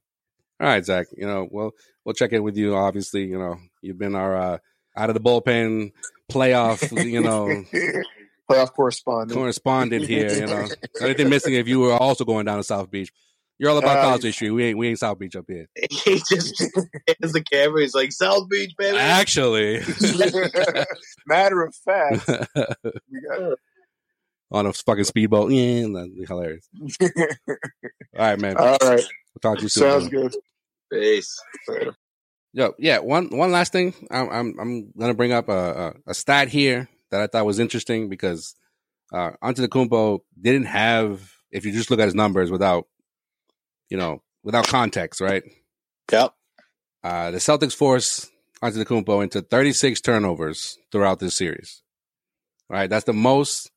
right, Zach. You know, we'll we'll check in with you. Obviously, you know, you've been our uh, out of the bullpen playoff, you know, [LAUGHS] playoff correspondent. correspondent here. You know, [LAUGHS] only thing missing if you were also going down to South Beach. You're all about Uh, college history. We ain't we ain't South Beach up here. [LAUGHS] He just hands the camera. He's like, South Beach, baby. Actually, [LAUGHS] Matter of fact, on a fucking speedboat. Yeah, that'd be hilarious. All right, man. all right. We'll talk to you soon. Sounds man. good. Peace. Later. Yo, yeah. One one last thing. I'm I'm I'm gonna bring up a, a, a stat here that I thought was interesting because uh Antetokounmpo didn't have. If you just look at his numbers without, you know, without context, right? Yep. Uh, the Celtics force Antetokounmpo into 36 turnovers throughout this series. All right, that's the most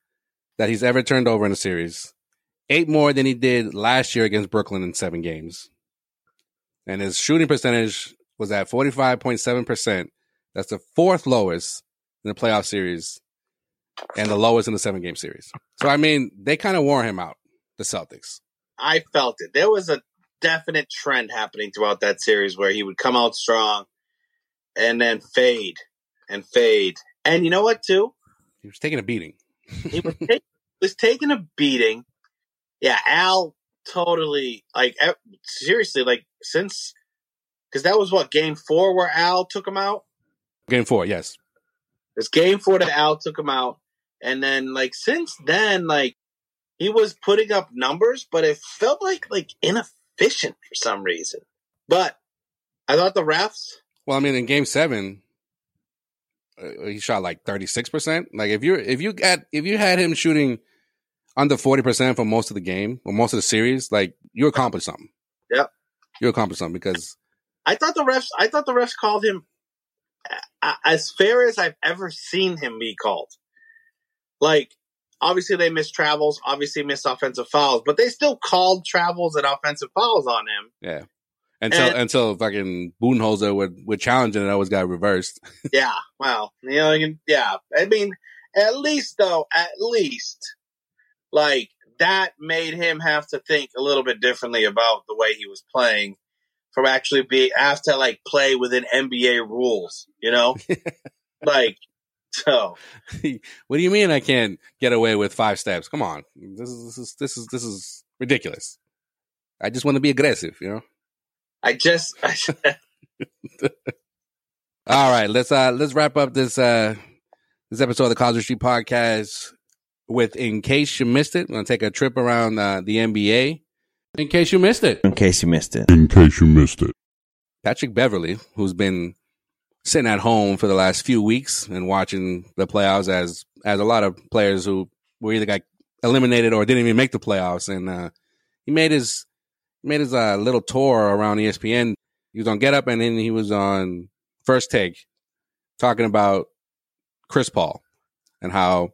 that he's ever turned over in a series. Eight more than he did last year against Brooklyn in seven games. And his shooting percentage was at 45.7%. That's the fourth lowest in the playoff series and the lowest in the seven game series. So, I mean, they kind of wore him out, the Celtics. I felt it. There was a definite trend happening throughout that series where he would come out strong and then fade and fade. And you know what, too? He was taking a beating. He was, take, was taking a beating. Yeah, Al totally, like, seriously, like, since, because that was what, game four where Al took him out? Game four, yes. It's game four that Al took him out. And then, like, since then, like, he was putting up numbers, but it felt like, like, inefficient for some reason. But I thought the refs, Well, I mean, in Game Seven, uh, he shot like thirty six percent. Like if you if you got if you had him shooting under forty percent for most of the game or most of the series, like you accomplished something. Yep. you accomplished something because I thought the refs, I thought the refs called him as fair as I've ever seen him be called. Like, obviously they missed travels, obviously missed offensive fouls, but they still called travels and offensive fouls on him. yeah. Until And- until fucking Budenholzer would would challenge it and it always got reversed. [LAUGHS] yeah, well, you know, you can, yeah. I mean, at least though, at least, like that made him have to think a little bit differently about the way he was playing, from actually be have to like play within NBA rules, you know, [LAUGHS] like [LAUGHS] so. what do you mean I can't get away with five steps? Come on, this is this is this is this is ridiculous. I just want to be aggressive, you know. I just, I [LAUGHS] All right, let's uh let's wrap up this uh this episode of the Causeway Street Podcast with in case you missed it. We're gonna take a trip around uh, the NBA. In case you missed it, in case you missed it. in case you missed it. Patrick Beverley, who's been sitting at home for the last few weeks and watching the playoffs, as as a lot of players who were either got eliminated or didn't even make the playoffs, and uh, he made his made his uh, little tour around ESPN. He was on Get Up, and then he was on First Take, talking about Chris Paul and how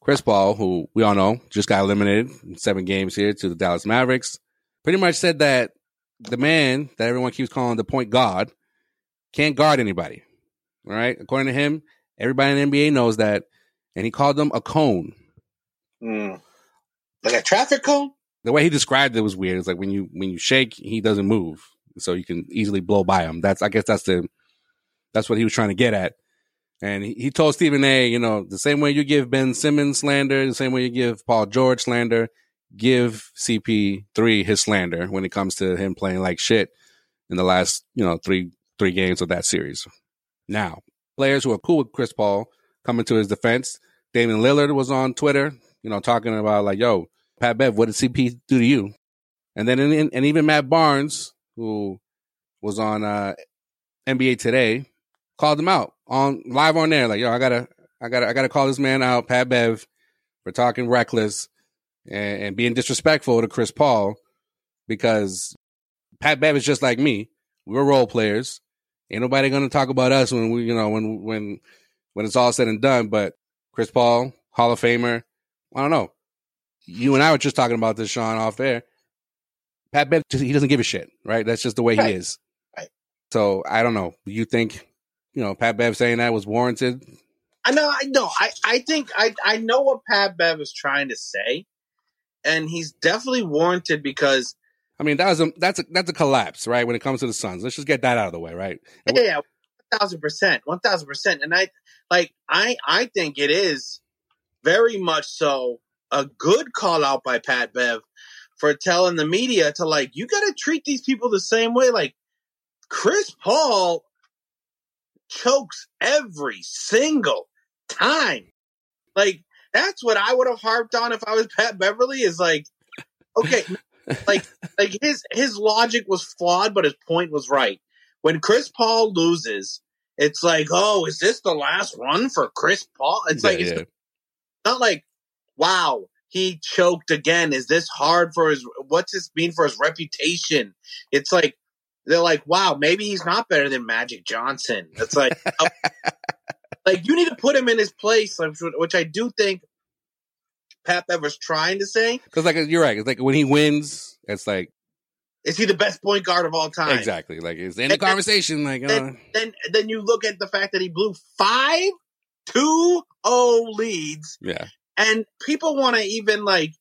Chris Paul, who we all know just got eliminated in seven games here to the Dallas Mavericks, pretty much said that the man that everyone keeps calling the point guard can't guard anybody. All right. According to him, everybody in the NBA knows that. And he called them a cone. Hmm. like a traffic cone. The way he described it was weird. It's like when you when you shake, he doesn't move. So you can easily blow by him. That's I guess that's the that's what he was trying to get at. And he, he told Stephen A, you know, the same way you give Ben Simmons slander, the same way you give Paul George slander, give CP3 his slander when it comes to him playing like shit in the last, you know, three three games of that series. Now, players who are cool with Chris Paul coming to his defense. Damian Lillard was on Twitter, you know, talking about like, yo, Pat Bev, what did CP do to you? And then, and, even Matt Barnes, who was on uh, NBA Today, called him out on live on there. Like, yo, I gotta, I gotta, I gotta call this man out, Pat Bev, for talking reckless and, and being disrespectful to Chris Paul because Pat Bev is just like me. We're role players. Ain't nobody gonna talk about us when we, you know, when when when it's all said and done. But Chris Paul, Hall of Famer, I don't know. You and I were just talking about this, Sean, off air. Pat Bev, he doesn't give a shit, right? That's just the way Right. he is. Right. So I don't know. You think, you know, Pat Bev saying that was warranted? I know, I know. I, I think I, I know what Pat Bev is trying to say, and he's definitely warranted because I mean, that was a that's a that's a collapse, right? When it comes to the Suns, let's just get that out of the way, right? And yeah, thousand percent, one thousand percent. And I like I I think it is very much so a good call out by Pat Bev for telling the media to like you got to treat these people the same way. Like Chris Paul chokes every single time. Like that's what I would have harped on if I was Pat Beverley. Is like okay, like like his his logic was flawed, but his point was right. When Chris Paul loses, it's like, oh, is this the last run for Chris Paul? It's Yeah, like it's yeah. not like, wow, he choked again. Is this hard for his? What's this mean for his reputation? It's like they're like, wow, maybe he's not better than Magic Johnson. It's like, [LAUGHS] like you need to put him in his place, which I do think Pat Bev was trying to say. Because like you're right. It's like when he wins, it's like Is he the best point guard of all time? exactly like it's in the then- conversation. Like uh, then, then then you look at the fact that he blew five 2-0 leads yeah, and people want to even like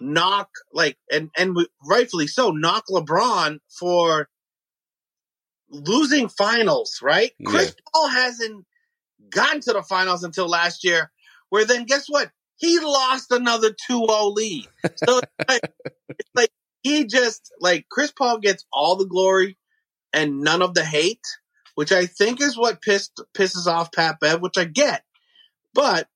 knock like and and rightfully so knock LeBron for losing finals, right? Yeah. Chris Paul hasn't gotten to the finals until last year where then guess what? He lost another 2-0 lead. So it's [LAUGHS] like, it's like he just like Chris Paul gets all the glory and none of the hate, which I think is what pissed pisses off Pat Bev, which I get. But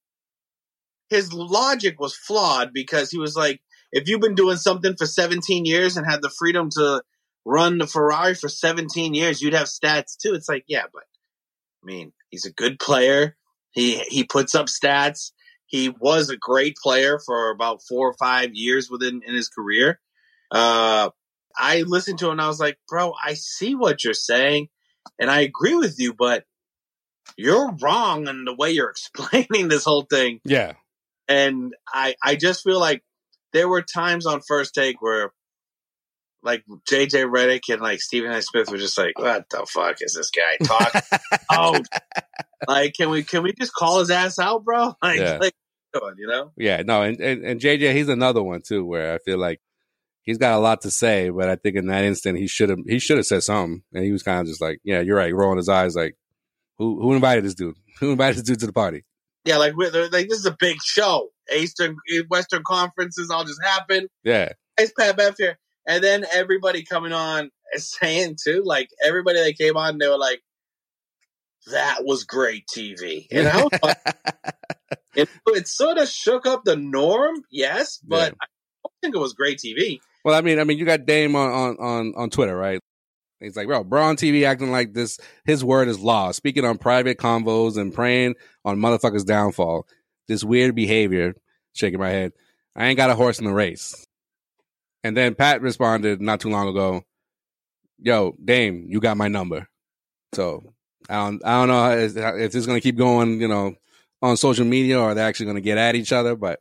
his logic was flawed because he was like, if you've been doing something for 17 years and had the freedom to run the Ferrari for 17 years, you'd have stats too. It's like, yeah, but I mean, he's a good player. He he puts up stats. He was a great player for about four or five years within in his career. Uh, I listened to him and I was like, bro, I see what you're saying and I agree with you, but you're wrong in the way you're [LAUGHS] explaining this whole thing. yeah, And I, I just feel like there were times on first take where like JJ Redick and like Stephen A. Smith were just like, what the fuck is this guy talking? [LAUGHS] oh, like, can we, can we just call his ass out, bro? [LAUGHS] Like, Yeah. like, you know? yeah. No, and, and and JJ, he's another one too, where I feel like he's got a lot to say, but I think in that instant he should have he should have said something, and he was kind of just like, yeah, you're right, rolling his eyes, like, who who invited this dude? [LAUGHS] Who invited this dude to the party? Yeah, like, like this is a big show. Eastern, Western conferences all just happen. Yeah, It's Pat Bev here. And then everybody coming on [LAUGHS] is saying too, like everybody that came on, they were like, that was great TV. You know? it, it sort of shook up the norm, yes, but Yeah. I don't think it was great TV. Well, I mean, I mean, you got Dame on on on, on Twitter, right? He's like, bro, on TV acting like this. His word is law. Speaking on private convos and praying on motherfuckers' downfall. This weird behavior. Shaking my head. I ain't got a horse in the race. And then Pat responded not too long ago. Yo, Dame, you got my number. So I don't, I don't know if, it's gonna keep going, you know, on social media or they're actually gonna get at each other. But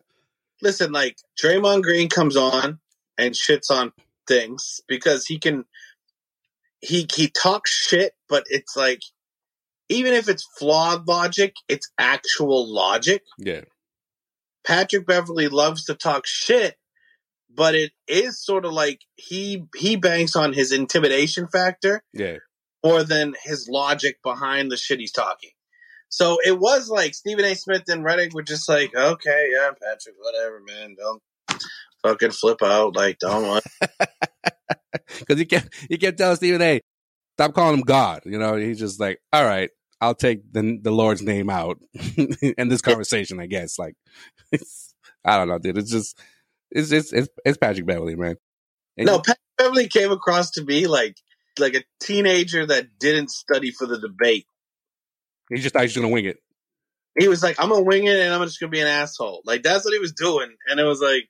Listen, like Draymond Green comes on and shits on things because he can he he talks shit, but it's like even if it's flawed logic, it's actual logic. yeah, Patrick Beverley loves to talk shit, but it is sort of like he he banks on his intimidation factor yeah, more than his logic behind the shit he's talking. So it was like Stephen A. Smith and Redick were just like, okay, yeah, Patrick, whatever, man, don't fucking flip out, like, don't want. [LAUGHS] because he kept he kept telling Stephen A. Stop calling him God. You know, he's just like, all right, I'll take the the Lord's name out [LAUGHS] in this conversation. I guess. Like, [LAUGHS] I don't know, dude. It's just it's it's it's, it's Patrick Beverley, man. And No, Patrick Beverley came across to me like like a teenager that didn't study for the debate. he just thought he was gonna wing it. he was like, I'm gonna wing it and I'm just gonna be an asshole. Like that's what he was doing. And it was like,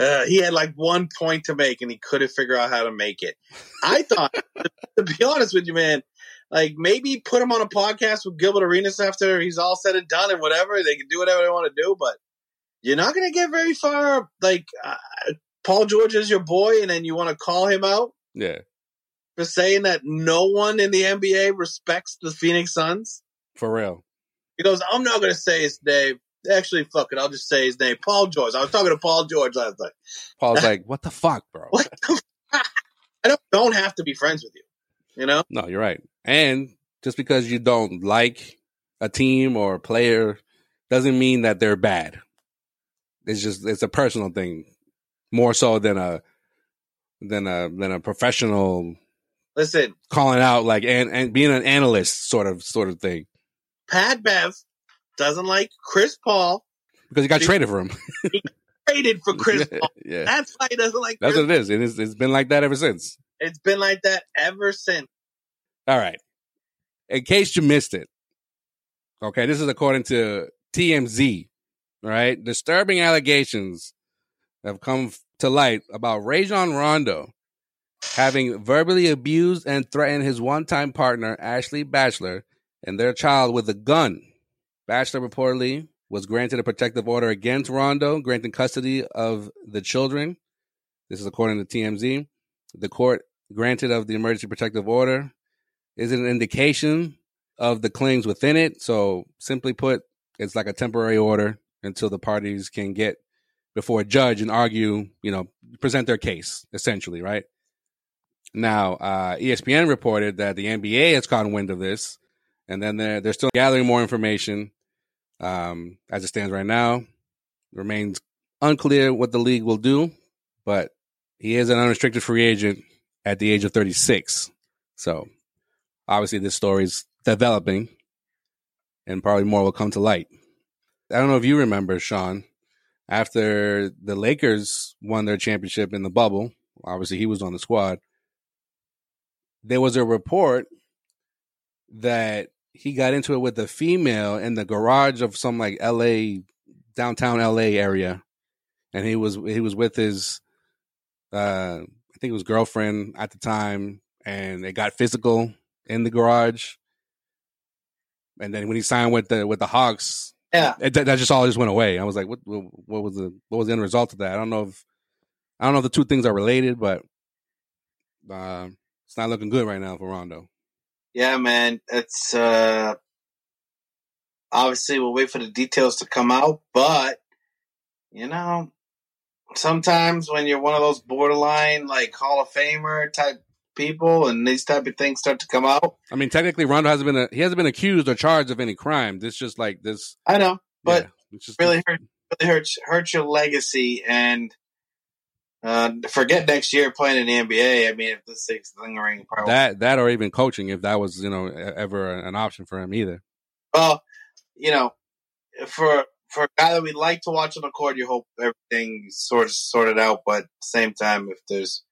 uh, he had like one point to make and he couldn't figure out how to make it. I thought, to be honest with you, man, like maybe put him on a podcast with Gilbert Arenas after he's all said and done and whatever. They can do whatever they want to do, but you're not gonna get very far. Like uh, Paul George is your boy, and then you want to call him out Yeah, for saying that no one in the NBA respects the Phoenix Suns. for real. He goes, I'm not going to say his name. Actually, fuck it. I'll just say his name. Paul George. I was talking to Paul George last night. Paul's like, what the fuck, bro? [LAUGHS] What the fuck? I don't, don't have to be friends with you. You know? No, you're right. And just because you don't like a team or a player doesn't mean that they're bad. It's just it's a personal thing, more so than a than a than a professional. Listen, calling out like and and being an analyst sort of sort of thing. Pat Bev doesn't like Chris Paul because he got traded for him. [LAUGHS] he traded for Chris [LAUGHS] Paul. yeah, that's why he doesn't like. That's Chris what it is. It is. It's been like that ever since. It's been like that ever since. All right. In case you missed it, okay, this is according to TMZ. Right, disturbing allegations have come to light about Rajon Rondo having verbally abused and threatened his one-time partner Ashley Batchelor and their child with a gun. Batchelor reportedly was granted a protective order against Rondo, granting custody of the children. This is according to TMZ. The court granted of the emergency protective order is an indication of the claims within it. So, simply put, it's like a temporary order until the parties can get before a judge and argue, you know, present their case, essentially, right? Now, uh, ESPN reported that the NBA has caught wind of this, and then they're they're still gathering more information. Um, as it stands right now, remains unclear what the league will do, but he is an unrestricted free agent at the age of 36. So, obviously, this story is developing, and probably more will come to light. I don't know if you remember, Sean, after the Lakers won their championship in the bubble, obviously he was on the squad. There was a report that he got into it with a female in the garage of some like LA downtown LA area and he was he was with his uh I think it was girlfriend at the time and it got physical in the garage. And then when he signed with the with the Hawks, yeah, it, that just all just went away. I was like, what, what, was the what was the end result of that? I don't know if I don't know if the two things are related, but uh, it's not looking good right now for Rondo. Yeah, man, it's uh, obviously we'll wait for the details to come out, but you know, sometimes when you're one of those borderline like Hall of Famer type people and these type of things start to come out. I mean, technically, Rondo hasn't been a, he hasn't been accused or charged of any crime. This just like this. I know, but yeah, just, really hurt, really hurts hurts your legacy and. Uh, forget next year playing in the NBA. I mean, if this thing's lingering, probably that that or even coaching, if that was you know ever an option for him either. Well, you know, for for a guy that we'd like to watch on the court, you hope everything sort of sorted out. But at the same time, if there's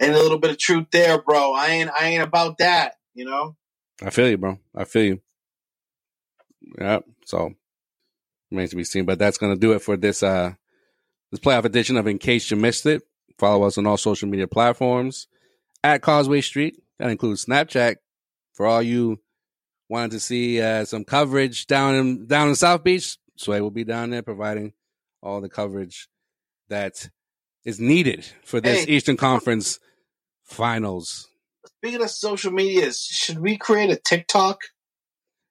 and a little bit of truth there, bro. I ain't I ain't about that, you know. I feel you, bro. I feel you. Yep. So remains to be seen, but that's gonna do it for this uh this playoff edition of In Case You Missed It. Follow us on all social media platforms at Causeway Street. That includes Snapchat for all you wanted to see uh, some coverage down in down in South Beach. Sway will be down there providing all the coverage that is needed for this hey. Eastern Conference finals. Speaking of social media, should we create a TikTok?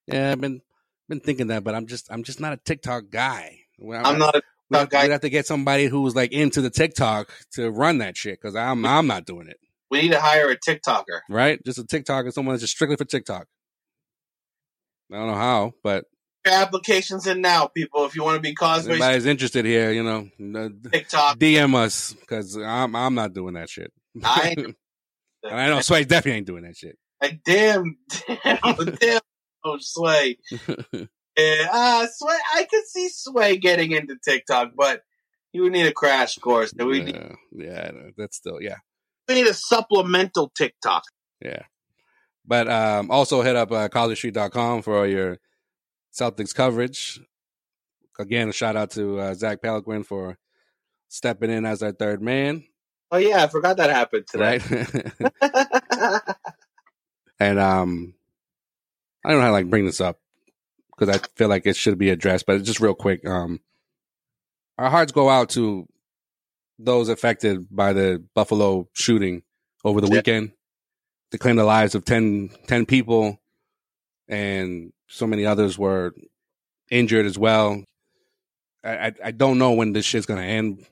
Yeah, I've been been thinking that, but I'm just I'm just not a TikTok guy. I'm, I'm not a we have, guy. we have to get somebody who's like into the TikTok to run that shit because I'm I'm not doing it. We need to hire a TikToker, right? Just a TikToker, someone that's just strictly for TikTok. I don't know how, but applications in now, people. If you want to be Causeway, anybody's interested here, you know, TikTok, DM us because I'm I'm not doing that shit. I I know Sway definitely ain't doing that shit. [LAUGHS] Like damn, damn, [LAUGHS] damn, oh Sway. [LAUGHS] yeah, uh, Sway. I could see Sway getting into TikTok, but you would need a crash course. We yeah, yeah, that's still yeah. We need a supplemental TikTok. Yeah. But um, also head up uh, causewaystreet.com for all your Celtics coverage. Again, a shout out to uh, Zach Peloquin for stepping in as our third man. Oh yeah, I forgot that happened today. Right? [LAUGHS] and um, I don't know how to like bring this up because I feel like it should be addressed, but just real quick. Um, our hearts go out to those affected by the Buffalo shooting over the yeah. weekend to claim the lives of 10, 10 people and so many others were injured as well. I, I, I don't know when this shit's gonna end.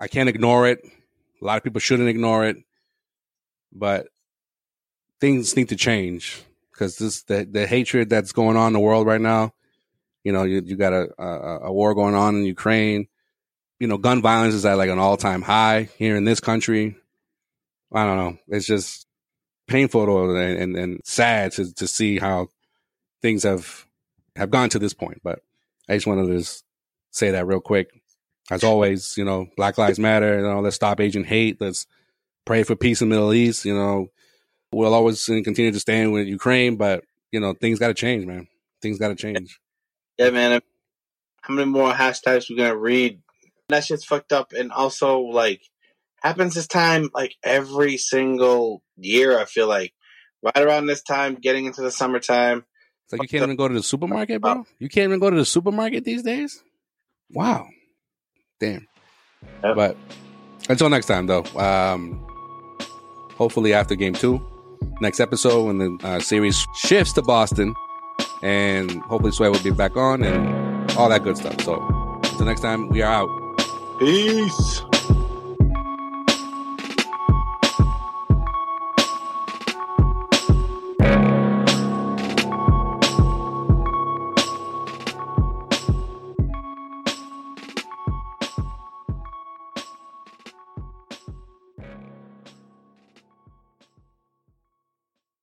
I can't ignore it. A lot of people shouldn't ignore it, but things need to change because this the the hatred that's going on in the world right now. You know, you you got a, a a war going on in Ukraine. You know, gun violence is at like an all time high here in this country. I don't know. It's just painful to, and, and, and sad to to see how things have have gone to this point. But I just wanted to just say that real quick. As always, you know, Black Lives Matter. You know, let's stop Asian hate. Let's pray for peace in the Middle East. You know, we'll always continue to stand with Ukraine, but you know, things got to change, man. Things got to change. Yeah, man. How many more hashtags we gonna read? That shit's fucked up, and also like happens this time like every single year. I feel like right around this time, getting into the summertime. It's like you can't even go to the supermarket, bro. You can't even go to the supermarket these days. Wow, damn. Yep. But until next time, though. Um, hopefully after game two, next episode when the uh, series shifts to Boston, and hopefully Sway will be back on and all that good stuff. So until next time, we are out. Peace.